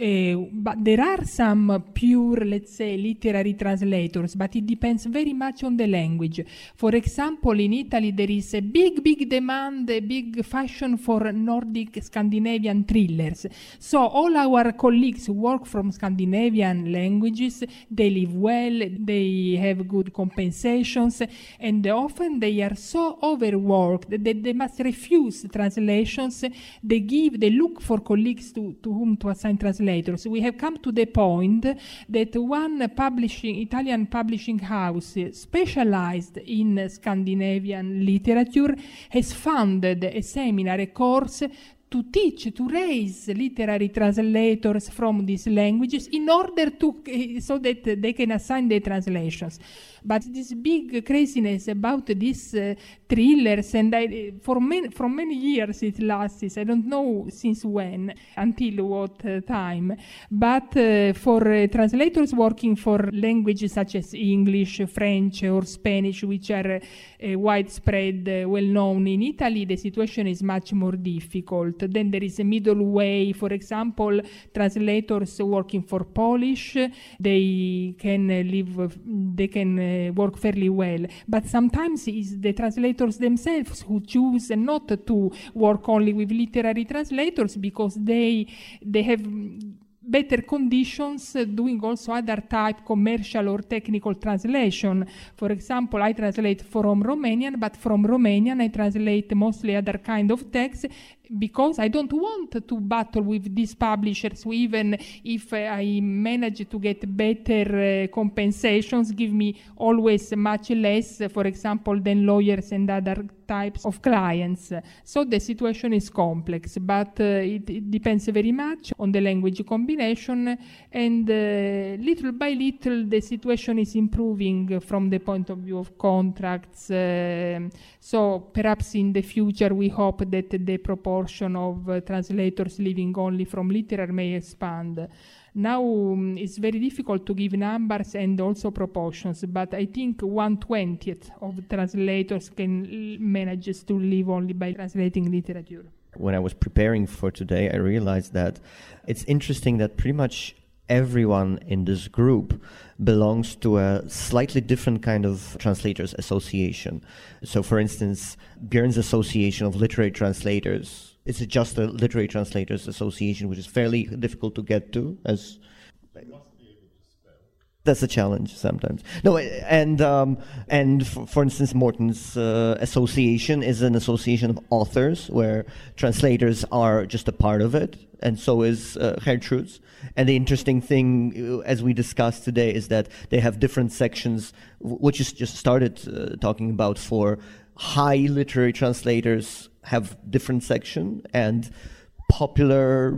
Uh, but there are some pure, let's say, literary translators, but it depends very much on the language. For example, in Italy, there is a big, big demand, a big fashion for Nordic Scandinavian thrillers. So all our colleagues who work from Scandinavian languages, they live well, they have good compensations, and often they are so overworked that they must refuse translations. They give, they look for colleagues to, to whom to assign translations we have come to the point that one publishing Italian publishing house specialized in Scandinavian literature has funded a seminar, a course to teach, to raise literary translators from these languages in order to, eh, so that they can assign the translations. But this big craziness about these uh, thrillers, and I, for many, from many years it lasts. I don't know since when, until what uh, time. But for translators working for languages such as English, French, or Spanish, which are widespread, well known in Italy, the situation is much more difficult. Then there is a middle way. For example, translators working for Polish, they can live, they can uh, work fairly well. But sometimes it's the translators themselves who choose not to work only with literary translators because they they have better conditions uh, doing also other type commercial or technical translation. For example, I translate from Romanian, but from Romanian I translate mostly other kind of text because I don't want to battle with these publishers, even if I manage to get better uh, compensations, give me always much less, for example, than lawyers and other types of clients. So the situation is complex, but uh, it, it, depends very much on the language combination, and uh, little by little the situation is improving from the point of view of contracts. Uh, so perhaps in the future we hope that the proportion proportion of uh, translators living only from literary may expand. Now um, it's very difficult to give numbers and also proportions, but I think one twentieth of translators can manage to live only by translating literature. When I was preparing for today, I realized that it's interesting that pretty much everyone in this group belongs to a slightly different kind of translators association. So, for instance, Bjørn's Association of Literary Translators is it just a Literary Translators Association, which is fairly difficult to get to, as that's a challenge sometimes. No, and um, and for, for, instance, Morten's uh, association is an association of authors where translators are just a part of it, and so is uh, Gertrud's. And the interesting thing, uh, as we discussed today, is that they have different sections, which is just started uh, talking about for high literary translators have different section and popular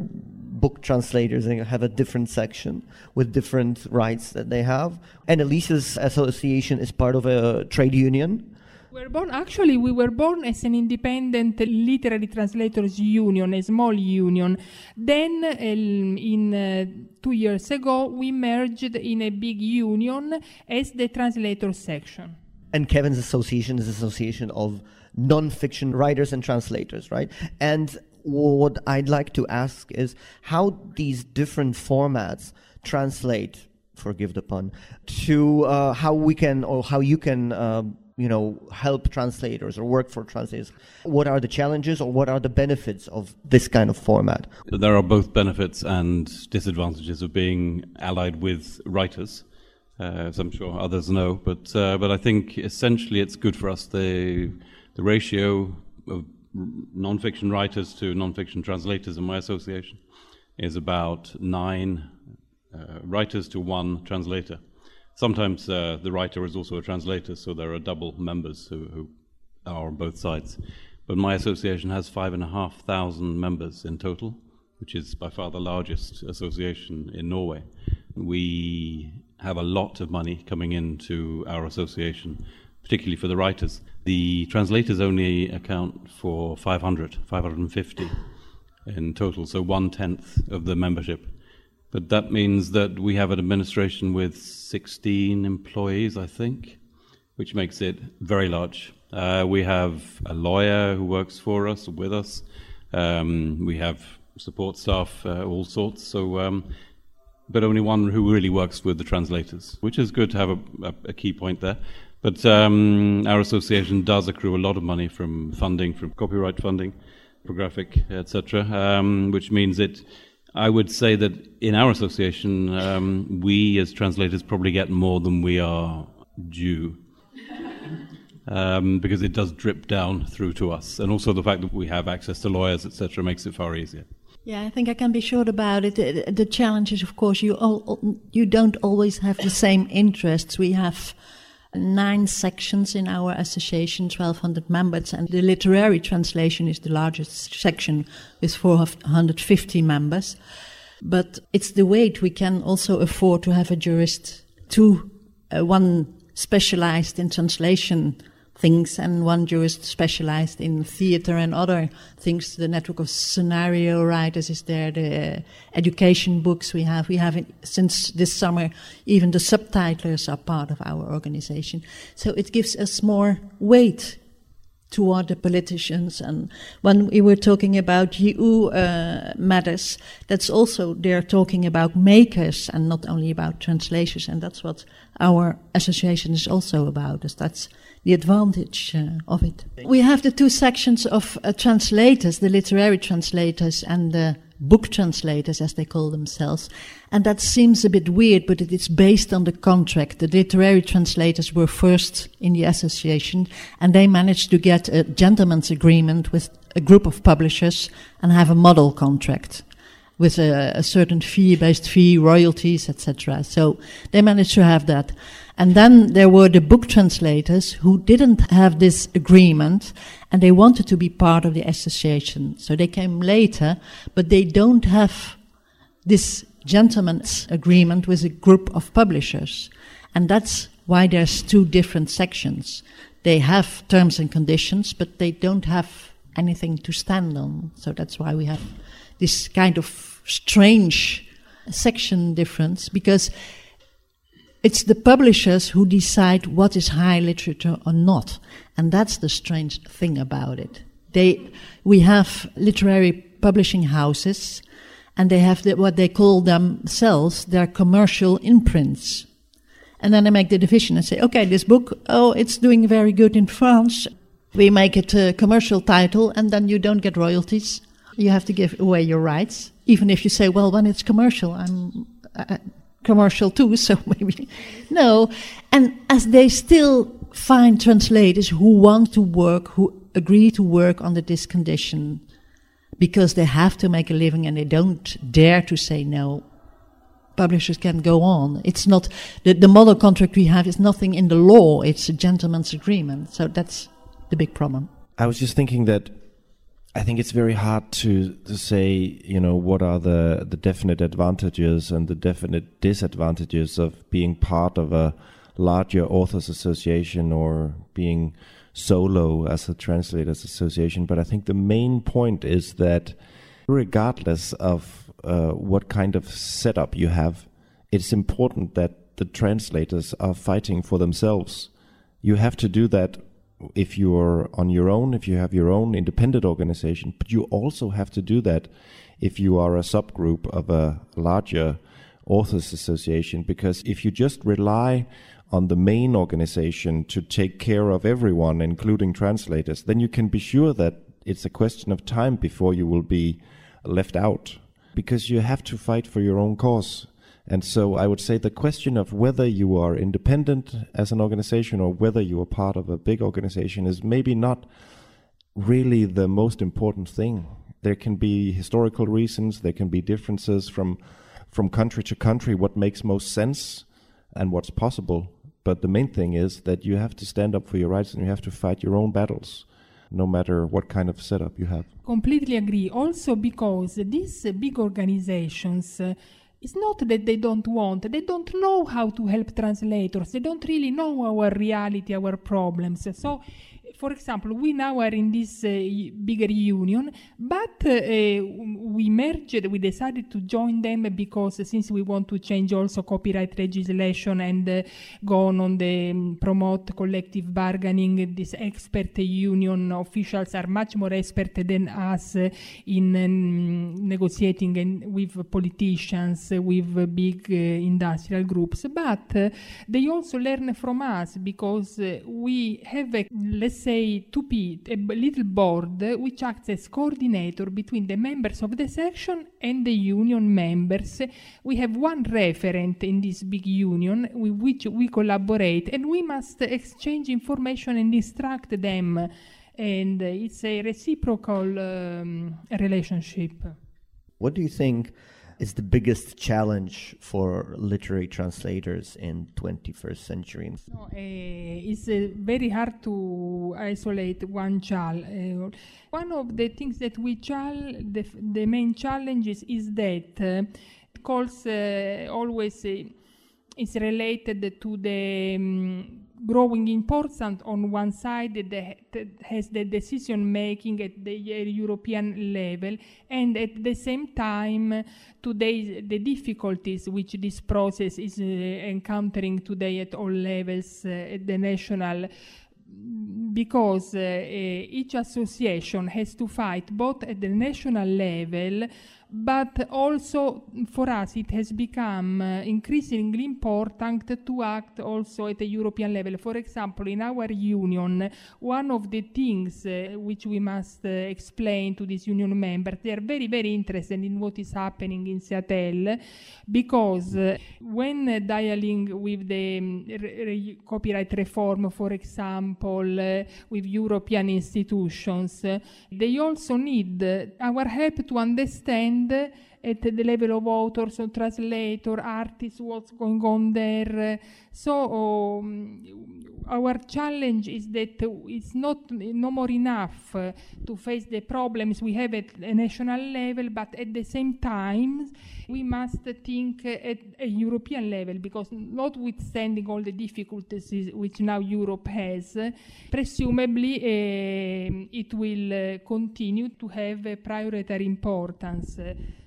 book translators have a different section with different rights that they have. And Elisa's association is part of a trade union. We were born, actually, we were born as an independent literary translators union, a small union. Then, um, in uh, two years ago, we merged in a big union as the translator section. And Kevin's association is association of non-fiction writers and translators, right? And what I'd like to ask is how these different formats translate, forgive the pun, to uh, how we can or how you can. Uh, you know, help translators or work for translators. What are the challenges or what are the benefits of this kind of format? There are both benefits and disadvantages of being allied with writers. Uh, as I'm sure others know, but uh, but I think essentially it's good for us. The the ratio of non-fiction writers to non-fiction translators in my association is about nine uh, writers to one translator. Sometimes uh, the writer is also a translator, so there are double members who, who, are on both sides. But my association has five and a half thousand members in total, which is by far the largest association in Norway. We have a lot of money coming into our association particularly for the writers. The translators only account for 500, 550 in total, so one tenth of the membership. But that means that we have an administration with 16 employees, I think, which makes it very large. Uh, we have a lawyer who works for us, with us. Um, we have support staff, uh, all sorts. So, um, but only one who really works with the translators, which is good to have a, a, a key point there. But um, our association does accrue a lot of money from funding, from copyright funding, for graphic, etc., um, which means that I would say that in our association, um, we as translators probably get more than we are due. Um, because it does drip down through to us, and also the fact that we have access to lawyers, etc., makes it far easier. Yeah, I think I can be short about it. The, the challenge is, of course, you all, you don't always have the same interests. We have nine sections in our association, 1,200 members, and the literary translation is the largest section with 450 members. But it's the weight we can also afford to have a jurist, two, uh, one specialized in translation things and one jurist specialized in theater and other things. The network of scenario writers is there, the education books we have. We have, since this summer, even the subtitlers are part of our organization. So it gives us more weight toward the politicians. And when we were talking about EU uh, matters, that's also they're talking about makers and not only about translators. And that's what our association is also about. Is that's the advantage uh, of it. We have the two sections of uh, translators, the literary translators and the book translators, as they call themselves. And that seems a bit weird, but it is based on the contract. The literary translators were first in the association, and they managed to get a gentleman's agreement with a group of publishers and have a model contract with a, a certain fee-based fee, royalties, etc. So they managed to have that. And then there were the book translators who didn't have this agreement and they wanted to be part of the association. So they came later, but they don't have this gentleman's agreement with a group of publishers. And that's why there's two different sections. They have terms and conditions, but they don't have anything to stand on. So that's why we have this kind of strange section difference because it's the publishers who decide what is high literature or not. And that's the strange thing about it. They, we have literary publishing houses and they have the, what they call themselves their commercial imprints. And then they make the division and say, okay, this book, oh, it's doing very good in France. We make it a commercial title and then you don't get royalties. You have to give away your rights. Even if you say, well, when it's commercial, I'm, I, commercial too, so maybe no. And as they still find translators who want to work, who agree to work under this condition, because they have to make a living and they don't dare to say no. Publishers can go on. It's not the, the model contract we have is nothing in the law. It's a gentleman's agreement. So that's the big problem. I was just thinking that I think it's very hard to to say, you know, what are the the definite advantages and the definite disadvantages of being part of a larger authors association or being solo as a translators association. But I think the main point is that regardless of uh, what kind of setup you have, it's important that the translators are fighting for themselves. You have to do that if you're on your own, if you have your own independent organization, but you also have to do that if you are a subgroup of a larger authors association, because if you just rely on the main organization to take care of everyone, including translators, then you can be sure that it's a question of time before you will be left out, because you have to fight for your own cause. And so I would say the question of whether you are independent as an organization or whether you are part of a big organization is maybe not really the most important thing. There can be historical reasons, there can be differences from from country to country what makes most sense and what's possible. But the main thing is that you have to stand up for your rights and you have to fight your own battles no matter what kind of setup you have. Completely agree. Also because these big organizations uh, it's not that they don't want, they don't know how to help translators, they don't really know our reality, our problems. So for example, we now are in this uh, bigger union, but uh, we merged, we decided to join them because since we want to change also copyright legislation and uh, go on, the um, promote collective bargaining, these expert union officials are much more expert than us in um, negotiating and with politicians, with big industrial groups, but they also learn from us because we have a, let's say, to be a little board which acts as coordinator between the members of the section and the union members. We have one referent in this big union with which we collaborate and we must exchange information and instruct them and it's a reciprocal um, relationship. What do you think is the biggest challenge for literary translators in 21st century? No, uh, it's uh, very hard to isolate one challenge. Uh, one of the things that we chal- the, the main challenges is that uh, calls always is related to the um, growing importance on one side that has the decision making at the European level, and at the same time, today the difficulties which this process is uh, encountering today at all levels uh, at the national because uh, each association has to fight both at the national level but also for us it has become uh, increasingly important to act also at the European level. For example, in our union, one of the things uh, which we must uh, explain to these union members, they are very, very interested in what is happening in CEATL because uh, when dialing with the um, re- re- copyright reform, for example, uh, with European institutions, uh, they also need our help to understand understand at the level of authors or translator, artists, what's going on there. So um, our challenge is that it's not no more enough uh, to face the problems we have at a national level, but at the same time we must think at a European level because notwithstanding all the difficulties which now Europe has, presumably uh, it will uh, continue to have a priority importance.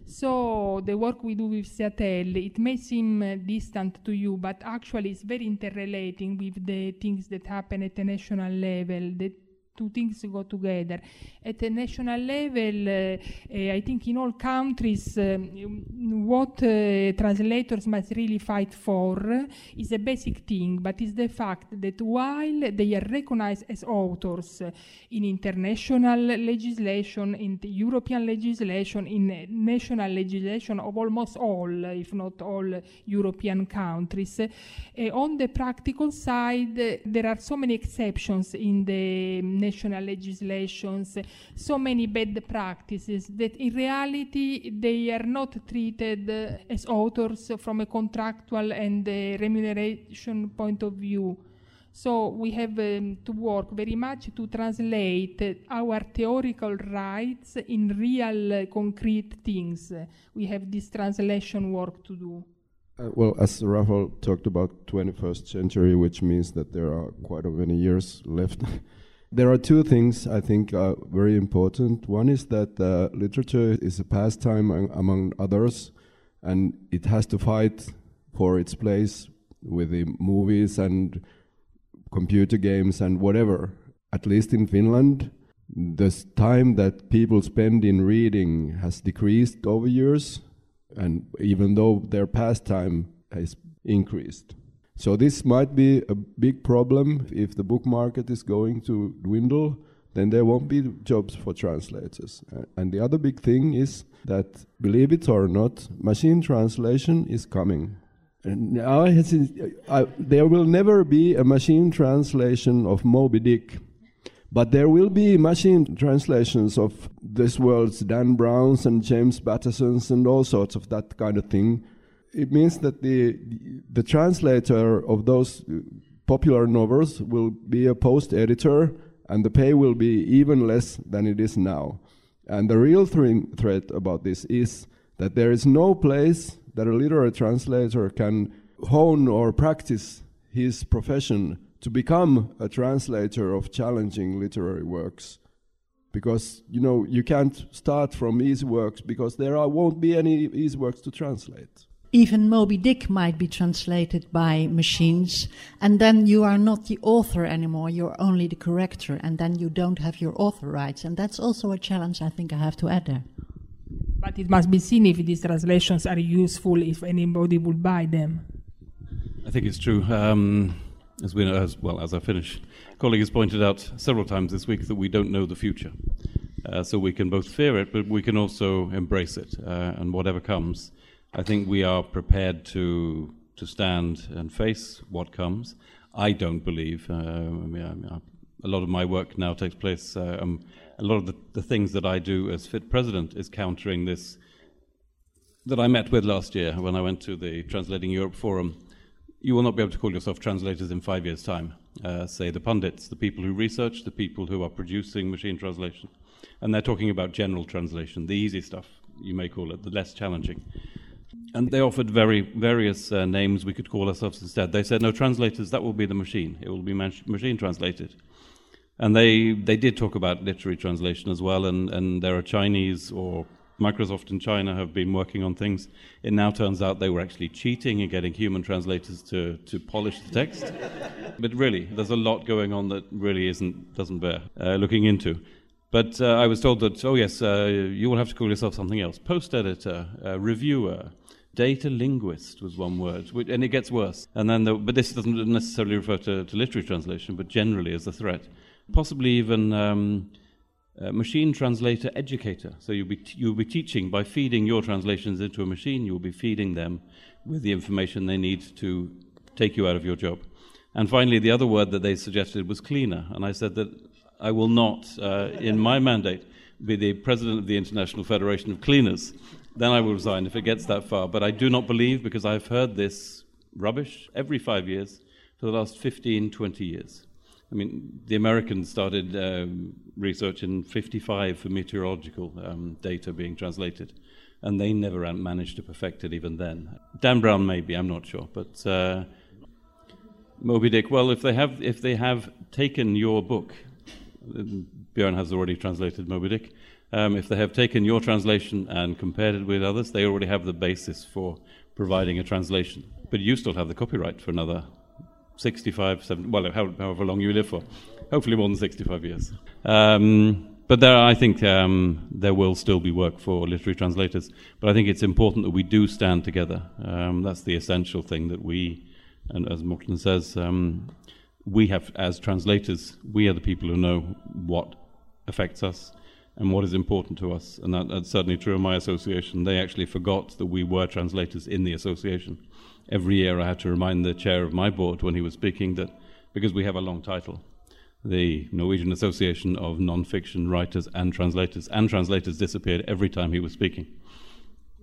So the work we do with CEATL, it may seem uh, distant to you, but actually it's very interrelating with the things that happen at the national level. The two things go together. At a national level, uh, uh, I think in all countries, um, what uh, translators must really fight for is a basic thing, but is the fact that while they are recognized as authors in international legislation, in European legislation, in national legislation of almost all, if not all, European countries, on the practical side, there are so many exceptions in the national legislations, so many bad practices that in reality they are not treated as authors from a contractual and remuneration point of view. So we have um, to work very much to translate our theoretical rights in real uh, concrete things. We have this translation work to do. Uh, well, as Rafael talked about 21st century, which means that there are quite a many years left. There are two things I think are very important. One is that uh, literature is a pastime among others, and it has to fight for its place with the movies and computer games and whatever. At least in Finland, the time that people spend in reading has decreased over years and even though their pastime has increased. So this might be a big problem if the book market is going to dwindle, then there won't be jobs for translators. And the other big thing is that, believe it or not, machine translation is coming. And now I, there will never be a machine translation of Moby Dick but there will be machine translations of this world's Dan Browns and James Pattersons and all sorts of that kind of thing. It means that the the translator of those popular novels will be a post editor, and the pay will be even less than it is now. And the real th- threat about this is that there is no place that a literary translator can hone or practice his profession to become a translator of challenging literary works because you know you can't start from easy works because there are, won't be any easy works to translate even Moby Dick might be translated by machines, and then you are not the author anymore, you're only the corrector, and then you don't have your author rights. And that's also a challenge I think I have to add there. But it must be seen if these translations are useful, if anybody would buy them. I think it's true. Um, as we know, as well as I finish, colleague has pointed out several times this week that we don't know the future. Uh, so we can both fear it, but we can also embrace it. Uh, and whatever comes, I think we are prepared to to stand and face what comes. I don't believe. Uh, I mean, lot of my work now takes place. Uh, um, a lot of the, the things that I do as FIT president is countering this that I met with last year when I went to the Translating Europe Forum you will not be able to call yourself translators in five years' time. Uh, say the pundits, the people who research, the people who are producing machine translation. And they're talking about general translation, the easy stuff, you may call it, the less challenging. And they offered very various uh, names we could call ourselves instead. They said, no, translators, that will be the machine. It will be machine translated. And they, they did talk about literary translation as well, and, and there are Chinese or Microsoft in China have been working on things. It now turns out they were actually cheating and getting human translators to, to polish the text. but really, there's a lot going on that really isn't doesn't bear uh, looking into. But uh, I was told that oh yes, uh, you will have to call yourself something else: post editor, uh, reviewer. Data linguist was one word, which, and it gets worse. And then, the, but this doesn't necessarily refer to, to, literary translation, but generally as a threat. Possibly even um, uh, machine translator educator. So you'll be, t- you'll be teaching by feeding your translations into a machine, you'll be feeding them with the information they need to take you out of your job. And finally, the other word that they suggested was cleaner. And I said that I will not, uh, in my mandate, be the president of the International Federation of Cleaners. Then I will resign if it gets that far. But I do not believe, because I've heard this rubbish every five years for the last 15, 20 years. I mean, the Americans started um, research in 55 for meteorological um, data being translated, and they never managed to perfect it even then. Dan Brown, maybe, I'm not sure. But uh, Moby Dick, well, if they, have, if they have taken your book, Bjørn has already translated Moby Dick. Um, if they have taken your translation and compared it with others, they already have the basis for providing a translation. But you still have the copyright for another 65, 70, well, however long you live for. Hopefully more than 65 years. Um, but there, I think um, there will still be work for literary translators. But I think it's important that we do stand together. Um, that's the essential thing that we, and as Morten says, um, we have, as translators, we are the people who know what affects us and what is important to us. And that, that's certainly true in my association. They actually forgot that we were translators in the association. Every year I had to remind the chair of my board when he was speaking that because we have a long title, the Norwegian Association of Non-Fiction Writers and Translators, and translators disappeared every time he was speaking.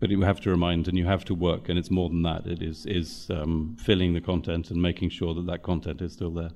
But you have to remind and you have to work, and it's more than that. It is, is um, filling the content and making sure that that content is still there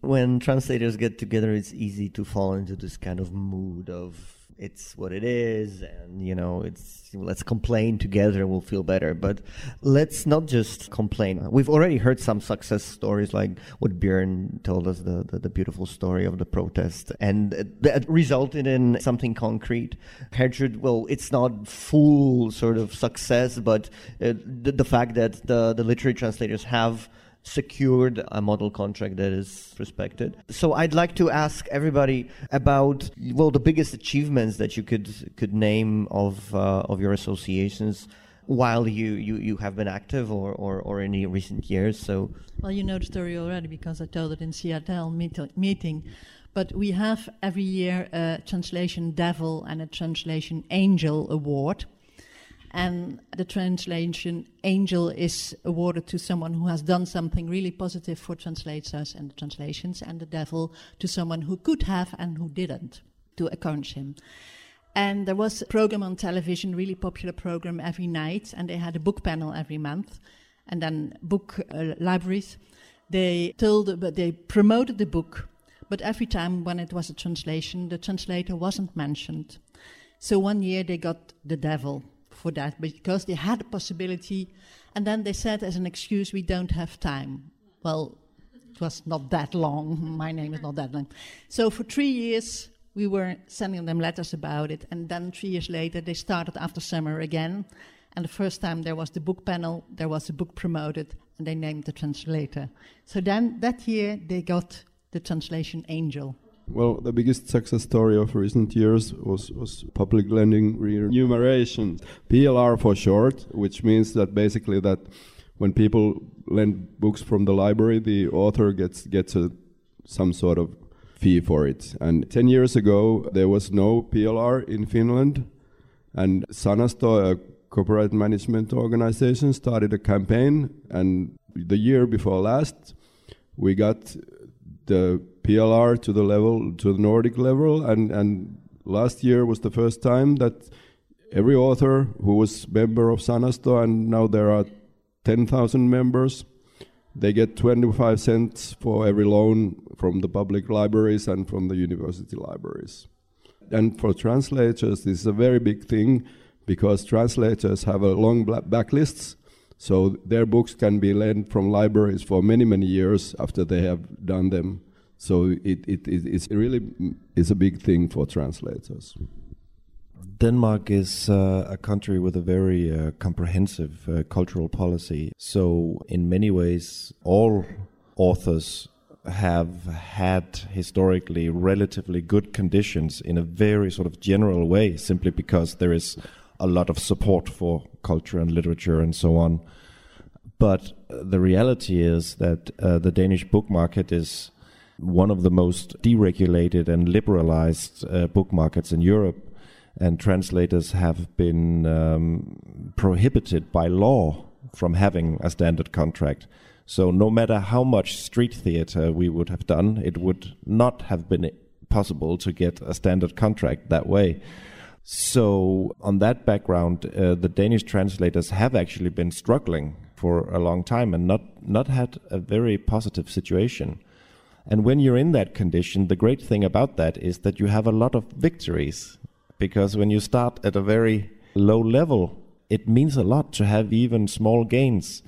when translators get together, it's easy to fall into this kind of mood of it's what it is and you know it's let's complain together and we'll feel better. But let's not just complain. We've already heard some success stories like what Bjørn told us the, the, the beautiful story of the protest and that resulted in something concrete. Gertrud, well it's not full sort of success but uh, the, the fact that the, the literary translators have secured a model contract that is respected. So I'd like to ask everybody about well the biggest achievements that you could could name of uh, of your associations while you, you, you have been active or, or, or in the recent years. So well, you know the story already because I told it in CEATL meet- meeting. But we have every year a translation devil and a translation angel award and the translation angel is awarded to someone who has done something really positive for translators and the translations, and the devil to someone who could have and who didn't, to encourage him. And there was a program on television, really popular program every night, and they had a book panel every month, and then book uh, libraries. They told, but they promoted the book, but every time when it was a translation, the translator wasn't mentioned. So one year they got the devil for that because they had a possibility, and then they said as an excuse, we don't have time. Well, it was not that long. My name is not that long. So for three years, we were sending them letters about it, and then three years later, they started after summer again. And the first time there was the book panel, there was a book promoted, and they named the translator. So then that year, they got the translation angel. Well, the biggest success story of recent years was, was public lending remuneration, PLR for short, which means that basically that when people lend books from the library, the author gets gets a, some sort of fee for it. And 10 years ago, there was no PLR in Finland, and Sanasto, a corporate management organization, started a campaign, and the year before last, we got the PLR to the level to the Nordic level, and and last year was the first time that every author who was member of Sanasto, and now there are 10,000 members, they get 25 cents for every loan from the public libraries and from the university libraries. And for translators, this is a very big thing because translators have a long backlists, so their books can be lent from libraries for many, many years after they have done them. So it, it, it it's really is a big thing for translators. Denmark is uh, a country with a very uh, comprehensive uh, cultural policy. So, in many ways, all authors have had historically relatively good conditions in a very sort of general way, simply because there is a lot of support for culture and literature and so on. But the reality is that uh, the Danish book market is one of the most deregulated and liberalized uh, book markets in Europe, and translators have been um, prohibited by law from having a standard contract. So, no matter how much street theater we would have done, it would not have been possible to get a standard contract that way. So, on that background, uh, the Danish translators have actually been struggling for a long time and not, not had a very positive situation. And when you're in that condition, the great thing about that is that you have a lot of victories. Because when you start at a very low level, it means a lot to have even small gains.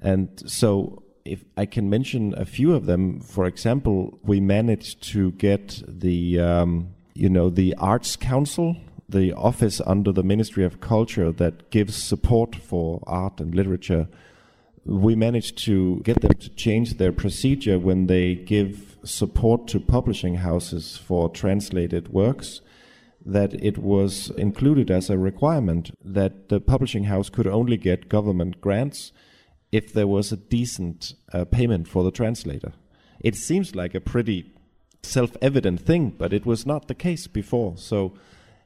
And so, if I can mention a few of them, for example, we managed to get the, um, you know, the Arts Council, the office under the Ministry of Culture that gives support for art and literature we managed to get them to change their procedure when they give support to publishing houses for translated works that it was included as a requirement that the publishing house could only get government grants if there was a decent uh, payment for the translator. It seems like a pretty self evident thing, but it was not the case before. So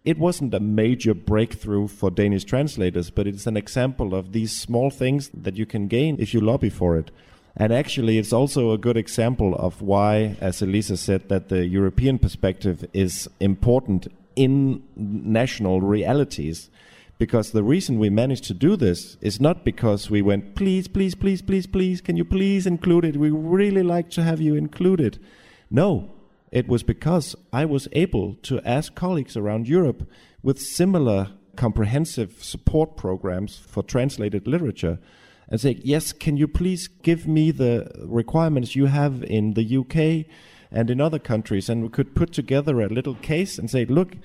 it wasn't a major breakthrough for Danish translators, but it's an example of these small things that you can gain if you lobby for it. And actually, it's also a good example of why, as Elisa said, that the European perspective is important in national realities. Because the reason we managed to do this is not because we went, please, please, please, please, please, can you please include it? We really like to have you included. No, it was because I was able to ask colleagues around Europe with similar comprehensive support programs for translated literature and say, yes, can you please give me the requirements you have in the UK and in other countries? And we could put together a little case and say, look,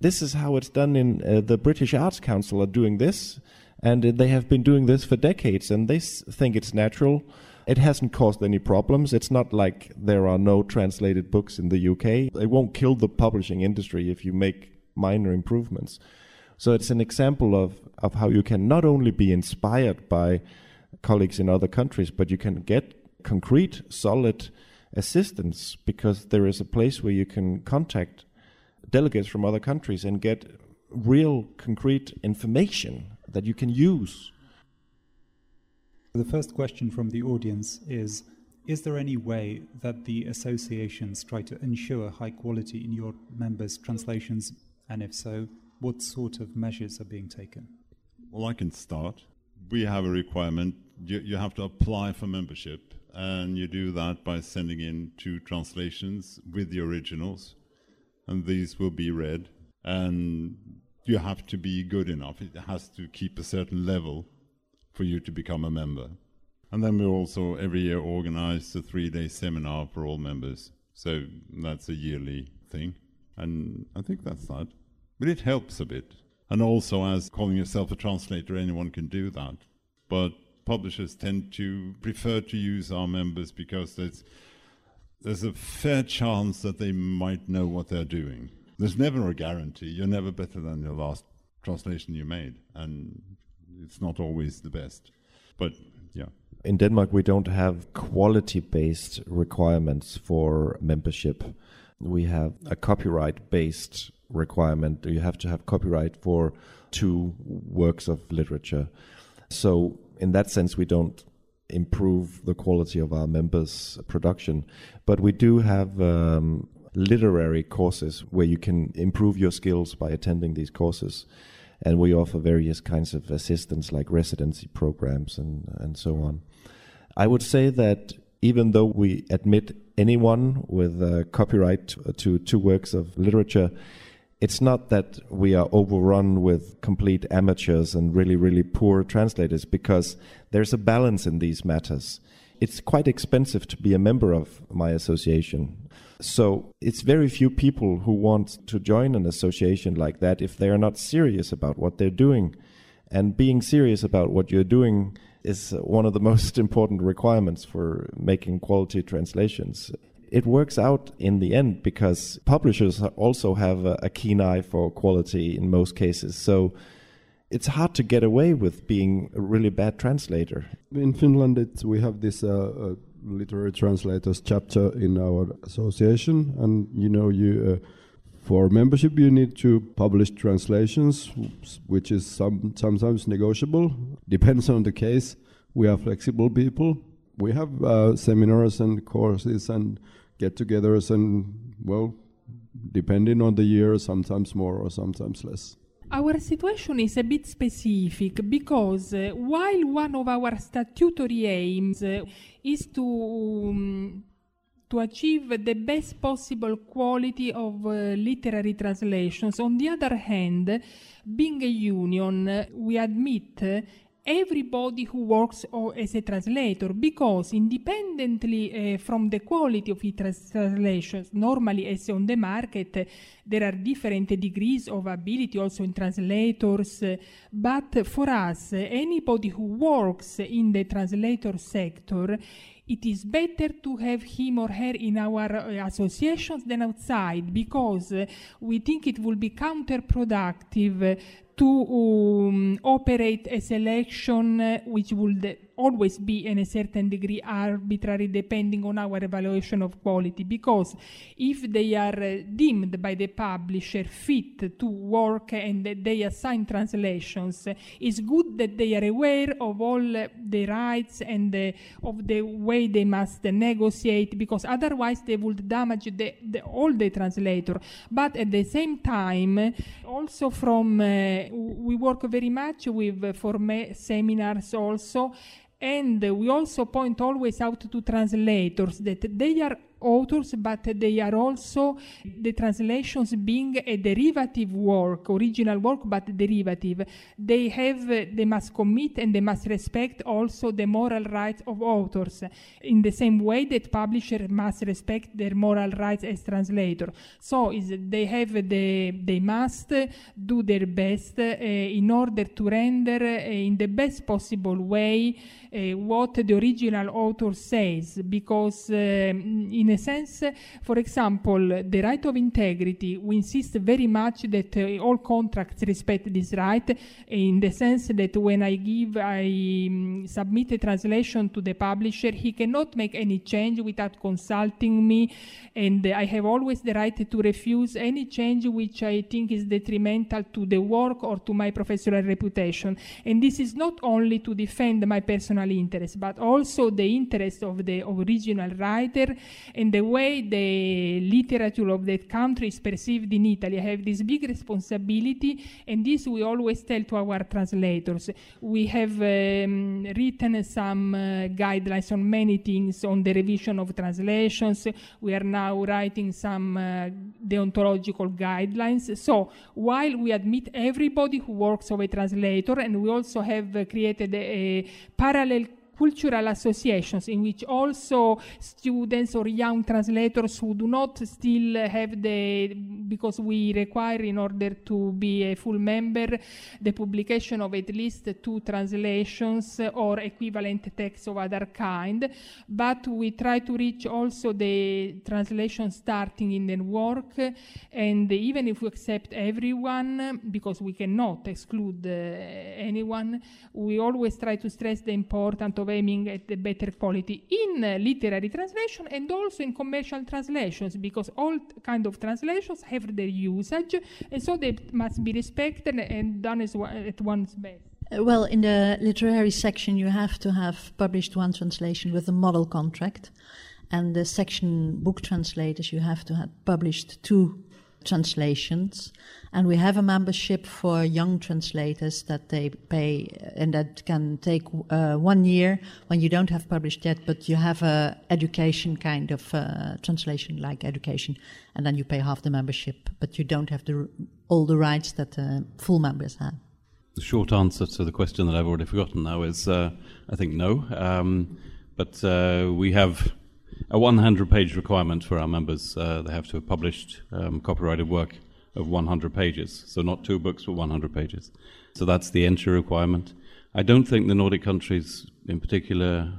this is how it's done in uh, the British Arts Council are doing this, and they have been doing this for decades, and they think it's natural. It hasn't caused any problems. It's not like there are no translated books in the UK. It won't kill the publishing industry if you make minor improvements. So it's an example of, of how you can not only be inspired by colleagues in other countries, but you can get concrete, solid assistance because there is a place where you can contact delegates from other countries and get real, concrete information that you can use. The first question from the audience is Is there any way that the associations try to ensure high quality in your members' translations? And if so, what sort of measures are being taken? Well, I can start. We have a requirement. You, you have to apply for membership, and you do that by sending in two translations with the originals, and these will be read. And you have to be good enough. It has to keep a certain level for you to become a member. And then we also every year organize a three day seminar for all members. So that's a yearly thing. And I think that's that. But it helps a bit. And also, as calling yourself a translator, anyone can do that. But publishers tend to prefer to use our members because there's, there's a fair chance that they might know what they're doing. There's never a guarantee. You're never better than the last translation you made. And it's not always the best. But yeah. In Denmark, we don't have quality based requirements for membership. We have a copyright based requirement. You have to have copyright for two works of literature. So, in that sense, we don't improve the quality of our members' production. But we do have um, literary courses where you can improve your skills by attending these courses and we offer various kinds of assistance like residency programs and, and so on. I would say that even though we admit anyone with a copyright to uh, two works of literature, it's not that we are overrun with complete amateurs and really, really poor translators because there's a balance in these matters. It's quite expensive to be a member of my association. So it's very few people who want to join an association like that if they are not serious about what they're doing. And being serious about what you're doing is one of the most important requirements for making quality translations. It works out in the end because publishers also have a, keen eye for quality in most cases. So it's hard to get away with being a really bad translator. In Finland, we have this uh, uh, literary translators chapter in our association, and you know, you uh, for membership you need to publish translations, which is some, sometimes negotiable. Depends on the case. We are flexible people. We have uh, seminars and courses and get-togethers, and well, depending on the year, sometimes more or sometimes less. Our situation is a bit specific because uh, while one of our statutory aims uh, is to um, to achieve the best possible quality of uh, literary translations, on the other hand, being a union, we admit everybody who works as a translator because independently uh, from the quality of its translations normally as on the market uh, there are different degrees of ability also in translators. Uh, but for us anybody who works in the translator sector it is better to have him or her in our uh, associations than outside because uh, we think it will be counterproductive to um, operate a selection uh, which would always be in a certain degree arbitrary depending on our evaluation of quality. Because if they are uh, deemed by the publisher fit to work and they assign translations it's good that they are aware of all the rights and the, of the way they must negotiate because otherwise they would damage the, the, all the translator. But at the same time also from uh, we work very much with uh, for seminars also and we also point always out to translators that they are authors, but they are also the translations being a derivative work, original work, but derivative. They have, they must commit and they must respect also the moral rights of authors in the same way that publisher must respect their moral rights as translator. So they have the, they must do their best uh, in order to render uh, in the best possible way uh, what the original author says, because in in a sense, for example, the right of integrity, we insist very much that uh, all contracts respect this right in the sense that when I give, I um, submit a translation to the publisher, he cannot make any change without consulting me, and I have always the right to refuse any change which I think is detrimental to the work or to my professional reputation. And this is not only to defend my personal interest, but also the interest of the original writer and the way the literature of that country is perceived in Italy. I have this big responsibility, and this we always tell to our translators. We have um, written some uh, guidelines on many things on the revision of translations. We are now writing some uh, deontological guidelines. So while we admit everybody who works as a translator, and we also have uh, created a, a parallel cultural associations in which also students or young translators who do not still have the, because we require in order to be a full member, the publication of at least two translations or equivalent texts of other kind. But we try to reach also the translation starting in the work, and even if we accept everyone, because we cannot exclude uh, anyone, we always try to stress the importance of of aiming at the better quality in uh, literary translation and also in commercial translations because all kind of translations have their usage and so they must be respected and done as at one's best. Uh, well, in the literary section, you have to have published one translation with a model contract, and the section book translators, you have to have published two translations. And we have a membership for young translators that they pay, and that can take uh, one year when you don't have published yet, but you have a education kind of uh, translation like education, and then you pay half the membership, but you don't have the, all the rights that uh, full members have. The short answer to the question that I've already forgotten now is, uh, I think no. Um, but uh, we have a 100 page requirement for our members. Uh, they have to have published um, copyrighted work of 100 pages. So, not two books, but 100 pages. So, that's the entry requirement. I don't think the Nordic countries, in particular,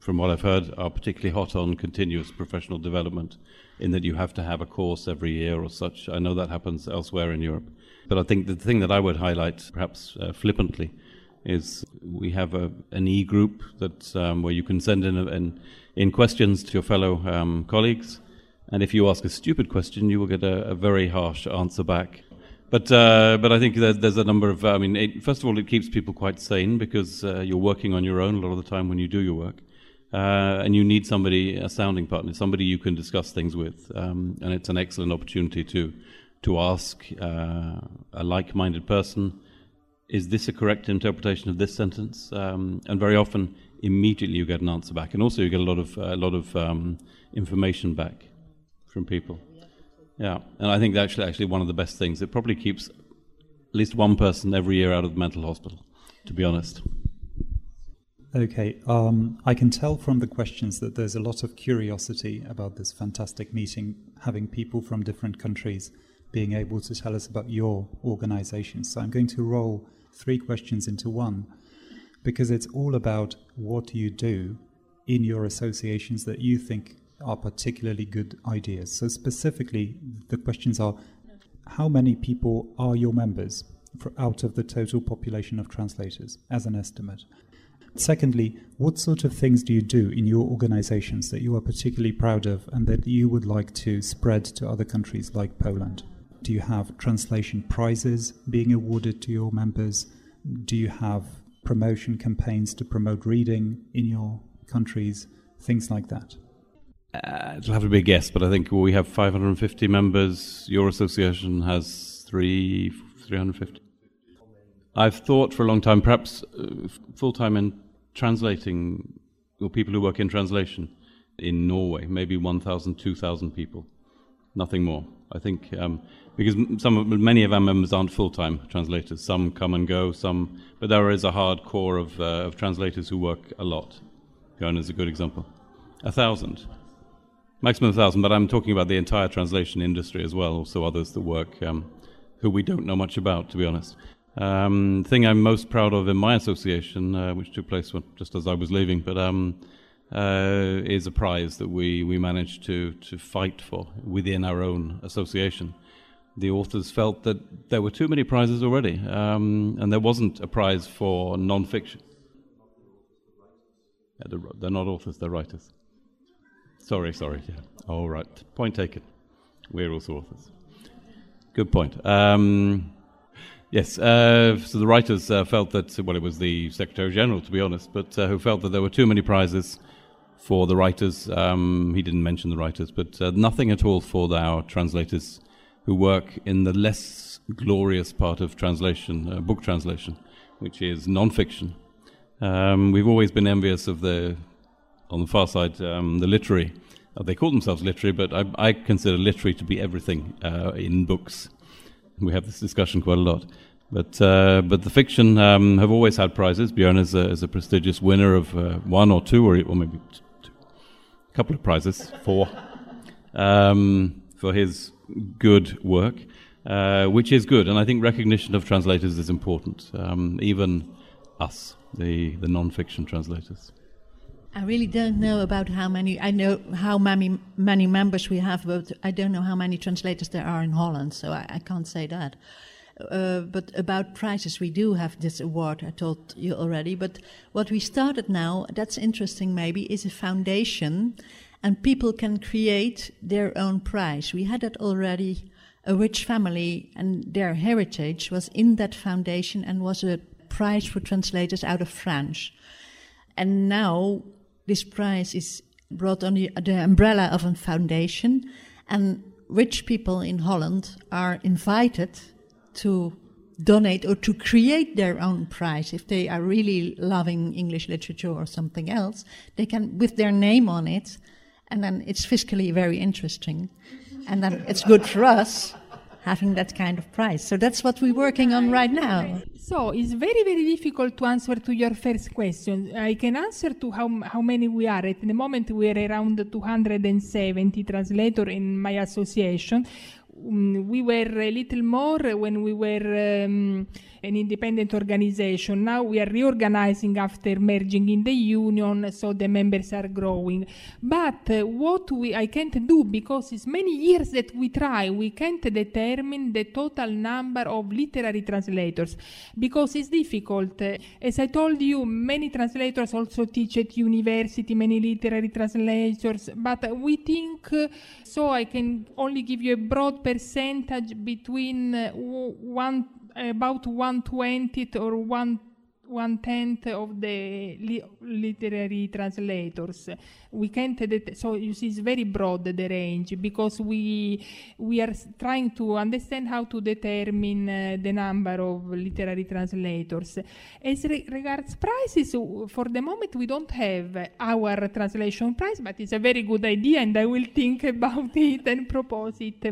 from what I've heard, are particularly hot on continuous professional development, in that you have to have a course every year or such. I know that happens elsewhere in Europe. But I think the thing that I would highlight, perhaps uh, flippantly, is we have a, an e group that um, where you can send in, in, in questions to your fellow um, colleagues, and if you ask a stupid question, you will get a, a very harsh answer back. But uh, but I think there's, there's a number of I mean, it, first of all, it keeps people quite sane because uh, you're working on your own a lot of the time when you do your work. Uh, and you need somebody, a sounding partner, somebody you can discuss things with, um, and it's an excellent opportunity to to ask uh, a like-minded person is this a correct interpretation of this sentence? Um, and very often, immediately you get an answer back, and also you get a lot of a lot of um, information back from people. Yeah, and I think that's actually actually one of the best things. It probably keeps at least one person every year out of the mental hospital. To be honest. Okay, um, I can tell from the questions that there's a lot of curiosity about this fantastic meeting, having people from different countries being able to tell us about your organization. So I'm going to roll three questions into one because it's all about what you do in your associations that you think are particularly good ideas. So, specifically, the questions are how many people are your members out of the total population of translators, as an estimate? Secondly, what sort of things do you do in your organizations that you are particularly proud of and that you would like to spread to other countries like Poland? Do you have translation prizes being awarded to your members? Do you have promotion campaigns to promote reading in your countries? Things like that. Uh, it'll have to be a guess, but I think we have 550 members. Your association has three, 350. I've thought for a long time, perhaps uh, full time in translating, or people who work in translation in Norway, maybe 1,000, 2,000 people, nothing more. I think um, because some, many of our members aren't full-time translators. Some come and go. Some, but there is a hard core of, uh, of translators who work a lot. Joan is a good example. A thousand, maximum a thousand. But I'm talking about the entire translation industry as well. Also others that work um, who we don't know much about, to be honest. Um, thing I'm most proud of in my association, uh, which took place just as I was leaving, but um, uh, is a prize that we, we managed to, to fight for within our own association. The authors felt that there were too many prizes already, um, and there wasn't a prize for non-fiction. Yeah, they're not authors; they're writers. Sorry, sorry. Yeah. All right. Point taken. We're also authors. Good point. Um, Yes, uh, so the writers uh, felt that, well, it was the Secretary General, to be honest, but uh, who felt that there were too many prizes for the writers. Um, he didn't mention the writers, but uh, nothing at all for our translators who work in the less glorious part of translation, uh, book translation, which is non-fiction. Um, we've always been envious of the, on the far side, um, the literary. Uh, they call themselves literary, but I, I consider literary to be everything in books. We have this discussion quite a lot. But uh, but the fiction um, have always had prizes. Bjørn is a, is a prestigious winner of uh, one or two, or, or maybe two, a couple of prizes, four, um, for his good work, uh, which is good. And I think recognition of translators is important, um, even us, the, the non fiction translators. I really don't know about how many. I know how many many members we have, but I don't know how many translators there are in Holland. So I, I can't say that. Uh, but about prizes, we do have this award. I told you already. But what we started now, that's interesting. Maybe is a foundation, and people can create their own prize. We had that already. A rich family and their heritage was in that foundation and was a prize for translators out of French. And now this prize is brought under the umbrella of a foundation, and rich people in Holland are invited to donate or to create their own prize. If they are really loving English literature or something else, they can, with their name on it, and then it's fiscally very interesting. And then it's good for us having that kind of price. So that's what we're working on right now. So it's very, very difficult to answer to your first question. I can answer to how, how many we are. At the moment, we are around 270 translators in my association. Um, we were a little more when we were um, an independent organization. Now we are reorganizing after merging in the union, so the members are growing. But uh, what we I can't do because it's many years that we try, we can't determine the total number of literary translators because it's difficult. As I told you, many translators also teach at university, many literary translators, but we think so. I can only give you a broad percentage between uh, one about one twentieth or one one tenth of the li- literary translators. We can't det- so you see it's very broad the range because we we are trying to understand how to determine uh, the number of literary translators. As re- regards prices, for the moment we don't have our translation price, but it's a very good idea, and I will think about it and propose it.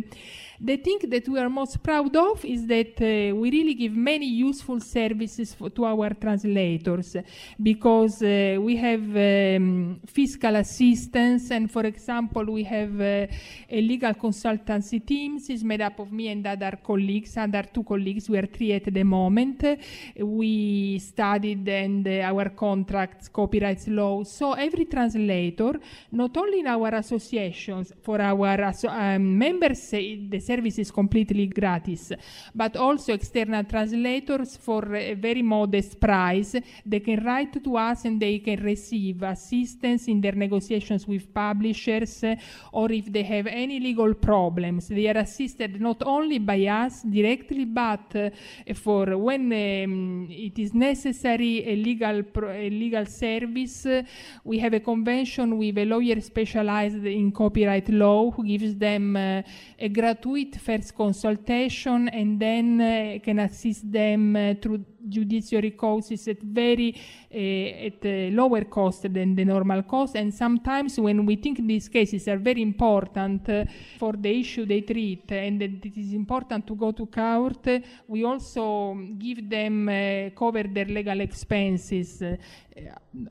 The thing that we are most proud of is that uh, we really give many useful services for, to our translators because uh, we have um, fiscal assistance, and for example, we have uh, a legal consultancy team. It's made up of me and other colleagues, other two colleagues. We are three at the moment. We studied and uh, our contracts, copyright law. So every translator, not only in our associations for our um, members, the service is completely gratis, but also external translators for a very modest price. They can write to us and they can receive assistance in their negotiations with publishers, or if they have any legal problems, they are assisted not only by us directly, but uh, for when um, it is necessary a legal pro- a legal service. We have a convention with a lawyer specialized in copyright law who gives them uh, a gratuitous first consultation and then uh, can assist them uh, through judiciary causes at very uh, at a lower cost than the normal cost. And sometimes when we think these cases are very important for the issue they treat and that it is important to go to court we also give them cover their legal expenses.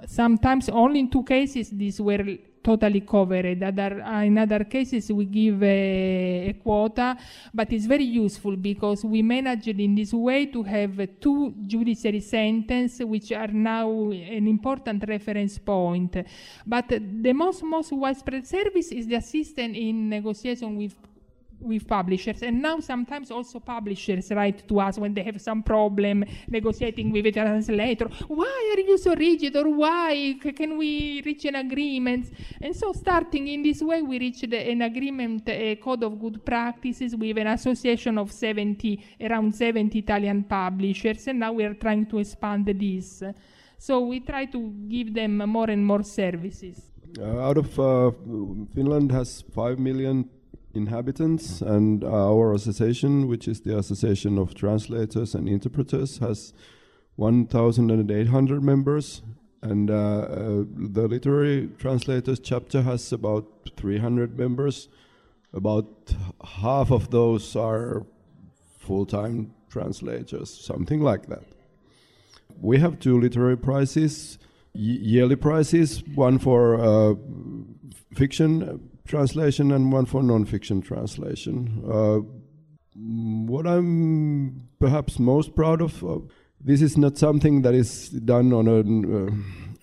Sometimes only in two cases these were totally covered. Other, uh, in other cases, we give a, a, quota, but it's very useful because we managed in this way to have two judiciary sentences, which are now an important reference point. But the most most widespread service is the assistance in negotiation with with publishers. And now sometimes also publishers write to us when they have some problem negotiating with a translator why are you so rigid or why can we reach an agreement? And so starting in this way we reached an agreement a code of good practices with an association of 70 around 70 italian publishers and now we are trying to expand this. So we try to give them more and more services. Uh, out of uh, finland has 5 million inhabitants, and our association, which is the Association of Translators and Interpreters, has 1,800 members, and uh, uh, the Literary Translators chapter has about 300 members. About half of those are full time translators, something like that. We have two literary prizes, yearly prizes, one for uh, fiction translation and one for non-fiction translation. Uh, what I'm perhaps most proud of, uh, this is not something that is done on a uh,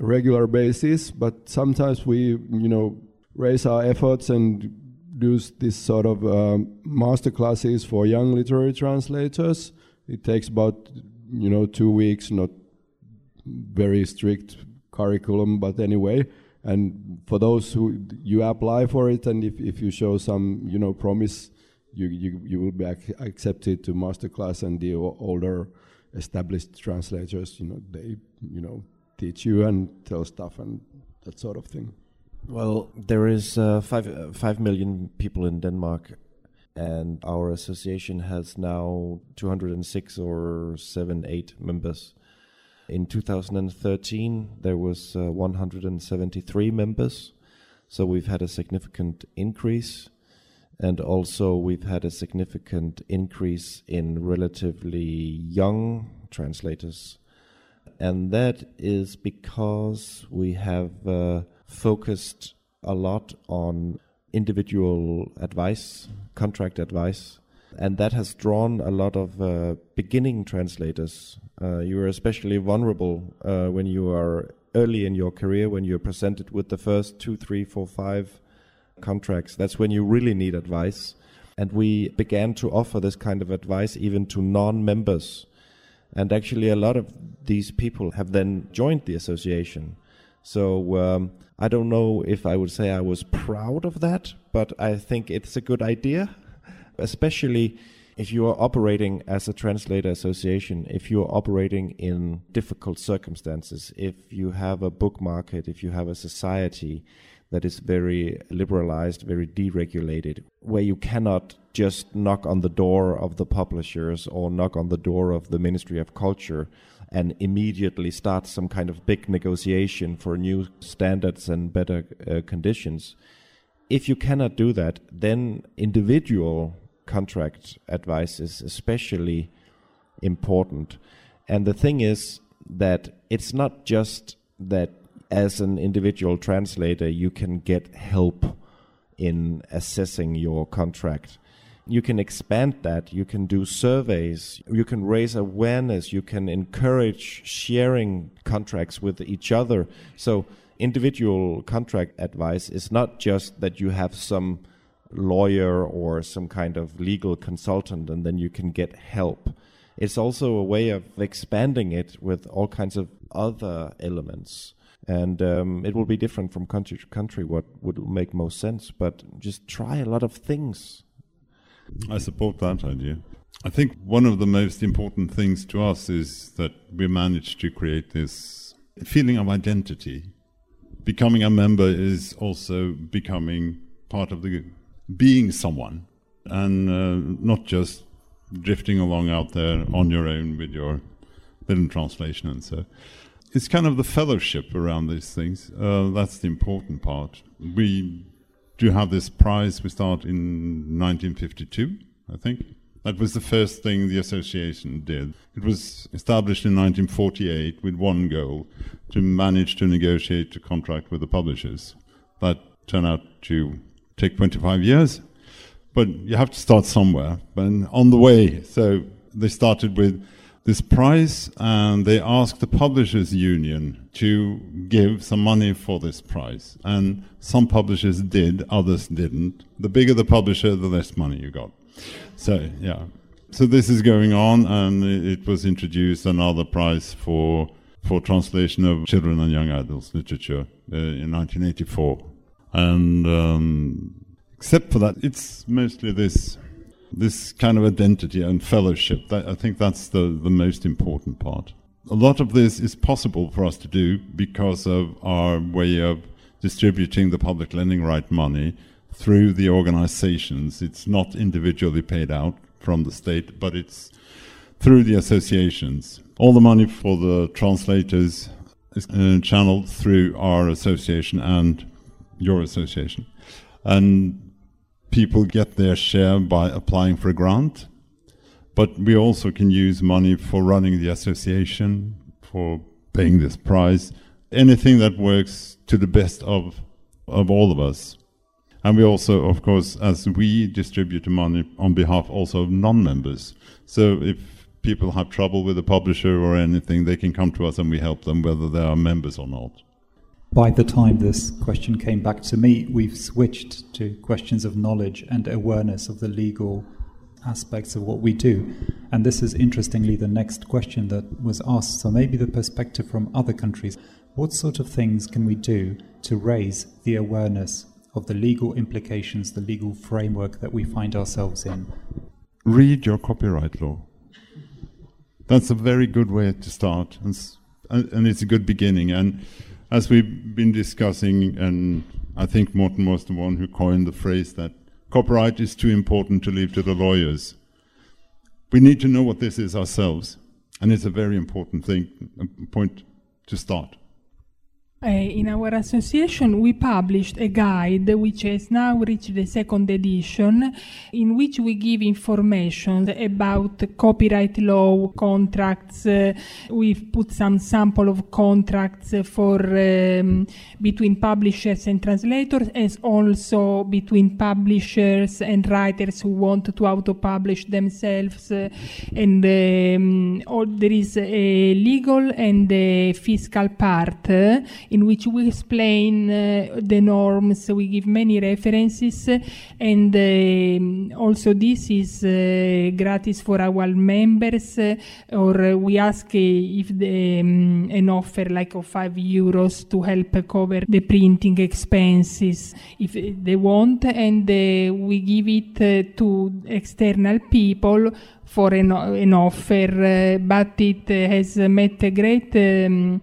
regular basis, but sometimes we, you know, raise our efforts and do this sort of uh, master classes for young literary translators. It takes about, you know, two weeks, not very strict curriculum, but anyway and for those who you apply for it and if, if you show some you know promise you, you, you will be ac accepted to masterclass and the older established translators you know they you know teach you and tell stuff and that sort of thing. Well there is uh, five, uh, 5 million people in denmark and our association has now 206 or 7 8 members in 2013, there was uh, 173 members, so we've had a significant increase, and also we've had a significant increase in relatively young translators, and that is because we have uh, focused a lot on individual advice, contract advice, and that has drawn a lot of uh, beginning translators uh, you are especially vulnerable uh, when you are early in your career, when you're presented with the first two, three, four, five contracts. That's when you really need advice. And we began to offer this kind of advice even to non members. And actually, a lot of these people have then joined the association. So um, I don't know if I would say I was proud of that, but I think it's a good idea, especially if you are operating as a translator association, if you are operating in difficult circumstances, if you have a book market, if you have a society that is very liberalized, very deregulated, where you cannot just knock on the door of the publishers or knock on the door of the Ministry of Culture and immediately start some kind of big negotiation for new standards and better uh, conditions. If you cannot do that, then individual contract advice is especially important. And the thing is, that it's not just that as an individual translator you can get help in assessing your contract. You can expand that, you can do surveys, you can raise awareness, you can encourage sharing contracts with each other. So, individual contract advice is not just that you have some lawyer or some kind of legal consultant and then you can get help. It's also a way of expanding it with all kinds of other elements. And um, it will be different from country to country what would make most sense but just try a lot of things. I support that idea. I think one of the most important things to us is that we managed to create this feeling of identity. Becoming a member is also becoming part of the being someone and uh, not just drifting along out there on your own with your little translation and so it's kind of the fellowship around these things. Uh, that's the important part. We do have this prize. We start in 1952, I think. That was the first thing the association did. It was established in 1948 with one goal to manage to negotiate a contract with the publishers. That turned out to take 25 years, but you have to start somewhere. And on the way, so they started with this prize and they asked the publishers union to give some money for this prize and some publishers did others didn't. The bigger the publisher the less money you got. So yeah. So this is going on and it was introduced another prize for for translation of children and young adults literature uh, in 1984 and um, except for that it's mostly this this kind of identity and fellowship. That, I think that's the, the most important part. A lot of this is possible for us to do because of our way of distributing the public lending right money through the organizations. It's not individually paid out from the state, but it's through the associations. All the money for the translators is uh, channeled through our association and your association. And people get their share by applying for a grant, but we also can use money for running the association, for paying this prize, anything that works to the best of, of all of us. And we also, of course, as we distribute the money on behalf also of non-members. So if people have trouble with a publisher or anything, they can come to us and we help them whether they are members or not. By the time this question came back to me, we've switched to questions of knowledge and awareness of the legal aspects of what we do. And this is interestingly the next question that was asked. So maybe the perspective from other countries. What sort of things can we do to raise the awareness of the legal implications, the legal framework that we find ourselves in? Read your copyright law. That's a very good way to start, and, and it's a good beginning. And as we've been discussing, and I think Morten was the one who coined the phrase that copyright is too important to leave to the lawyers. We need to know what this is ourselves, and it's a very important thing, a point to start. Uh, in our association, we published a guide which has now reached the second edition, in which we give information about copyright law, contracts. Uh, we've put some sample of contracts for um, between publishers and translators, as also between publishers and writers who want to auto-publish themselves. Uh, and um, all, there is a legal and a fiscal part in which we explain uh, the norms, we give many references, and uh, also this is uh, gratis for our members, uh, or we ask uh, if the, um, an offer like of five euros to help cover the printing expenses if they want, and uh, we give it to external people for an, an offer, but it has met a great um,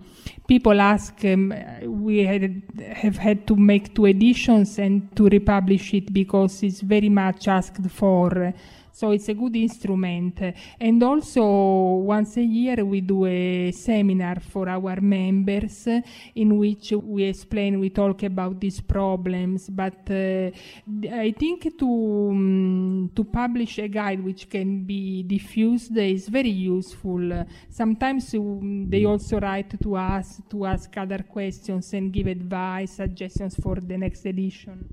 people ask, um, we had, have had to make two editions and to republish it because it's very much asked for. So it's a good instrument. And also, once a year, we do a seminar for our members in which we explain, we talk about these problems. But uh, I think to, um, to publish a guide which can be diffused is very useful. sometimes um, they also write to us to ask other questions and give advice, suggestions for the next edition.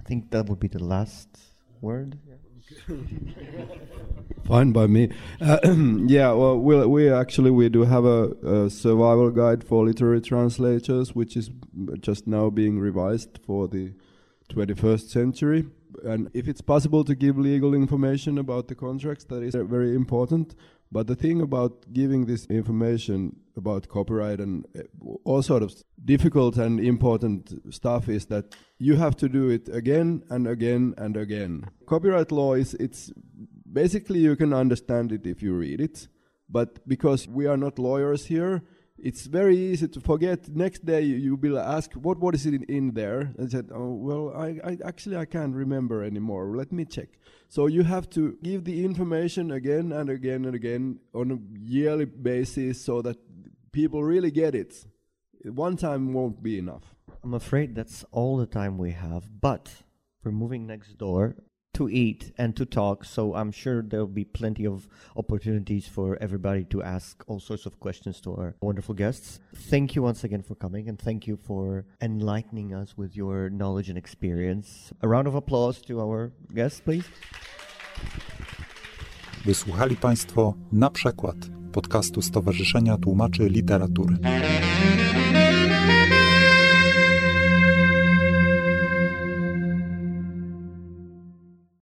I think that would be the last word. Fine by me. Uh, yeah, well, we we actually we do have a, a, survival guide for literary translators, which is just now being revised for the 21st century. And if it's possible to give legal information about the contracts, that is very important. But the thing about giving this information about copyright and uh, all sort of difficult and important stuff is that you have to do it again and again and again. Copyright law is it's basically you can understand it if you read it, but because we are not lawyers here, it's very easy to forget. Next day you, will ask, "What what is it in, in there?" And said, "Oh well, I, I actually I can't remember anymore. Let me check." So you have to give the information again and again and again on a yearly basis so that people really get it. One time won't be enough. I'm afraid that's all the time we have, but we're moving next door to eat and to talk. So I'm sure there'll be plenty of opportunities for everybody to ask all sorts of questions to our wonderful guests. Thank you once again for coming and thank you for enlightening us with your knowledge and experience. A round of applause to our guests, please. Wysłuchali Państwo na przykład podcastu Stowarzyszenia Tłumaczy Literatury.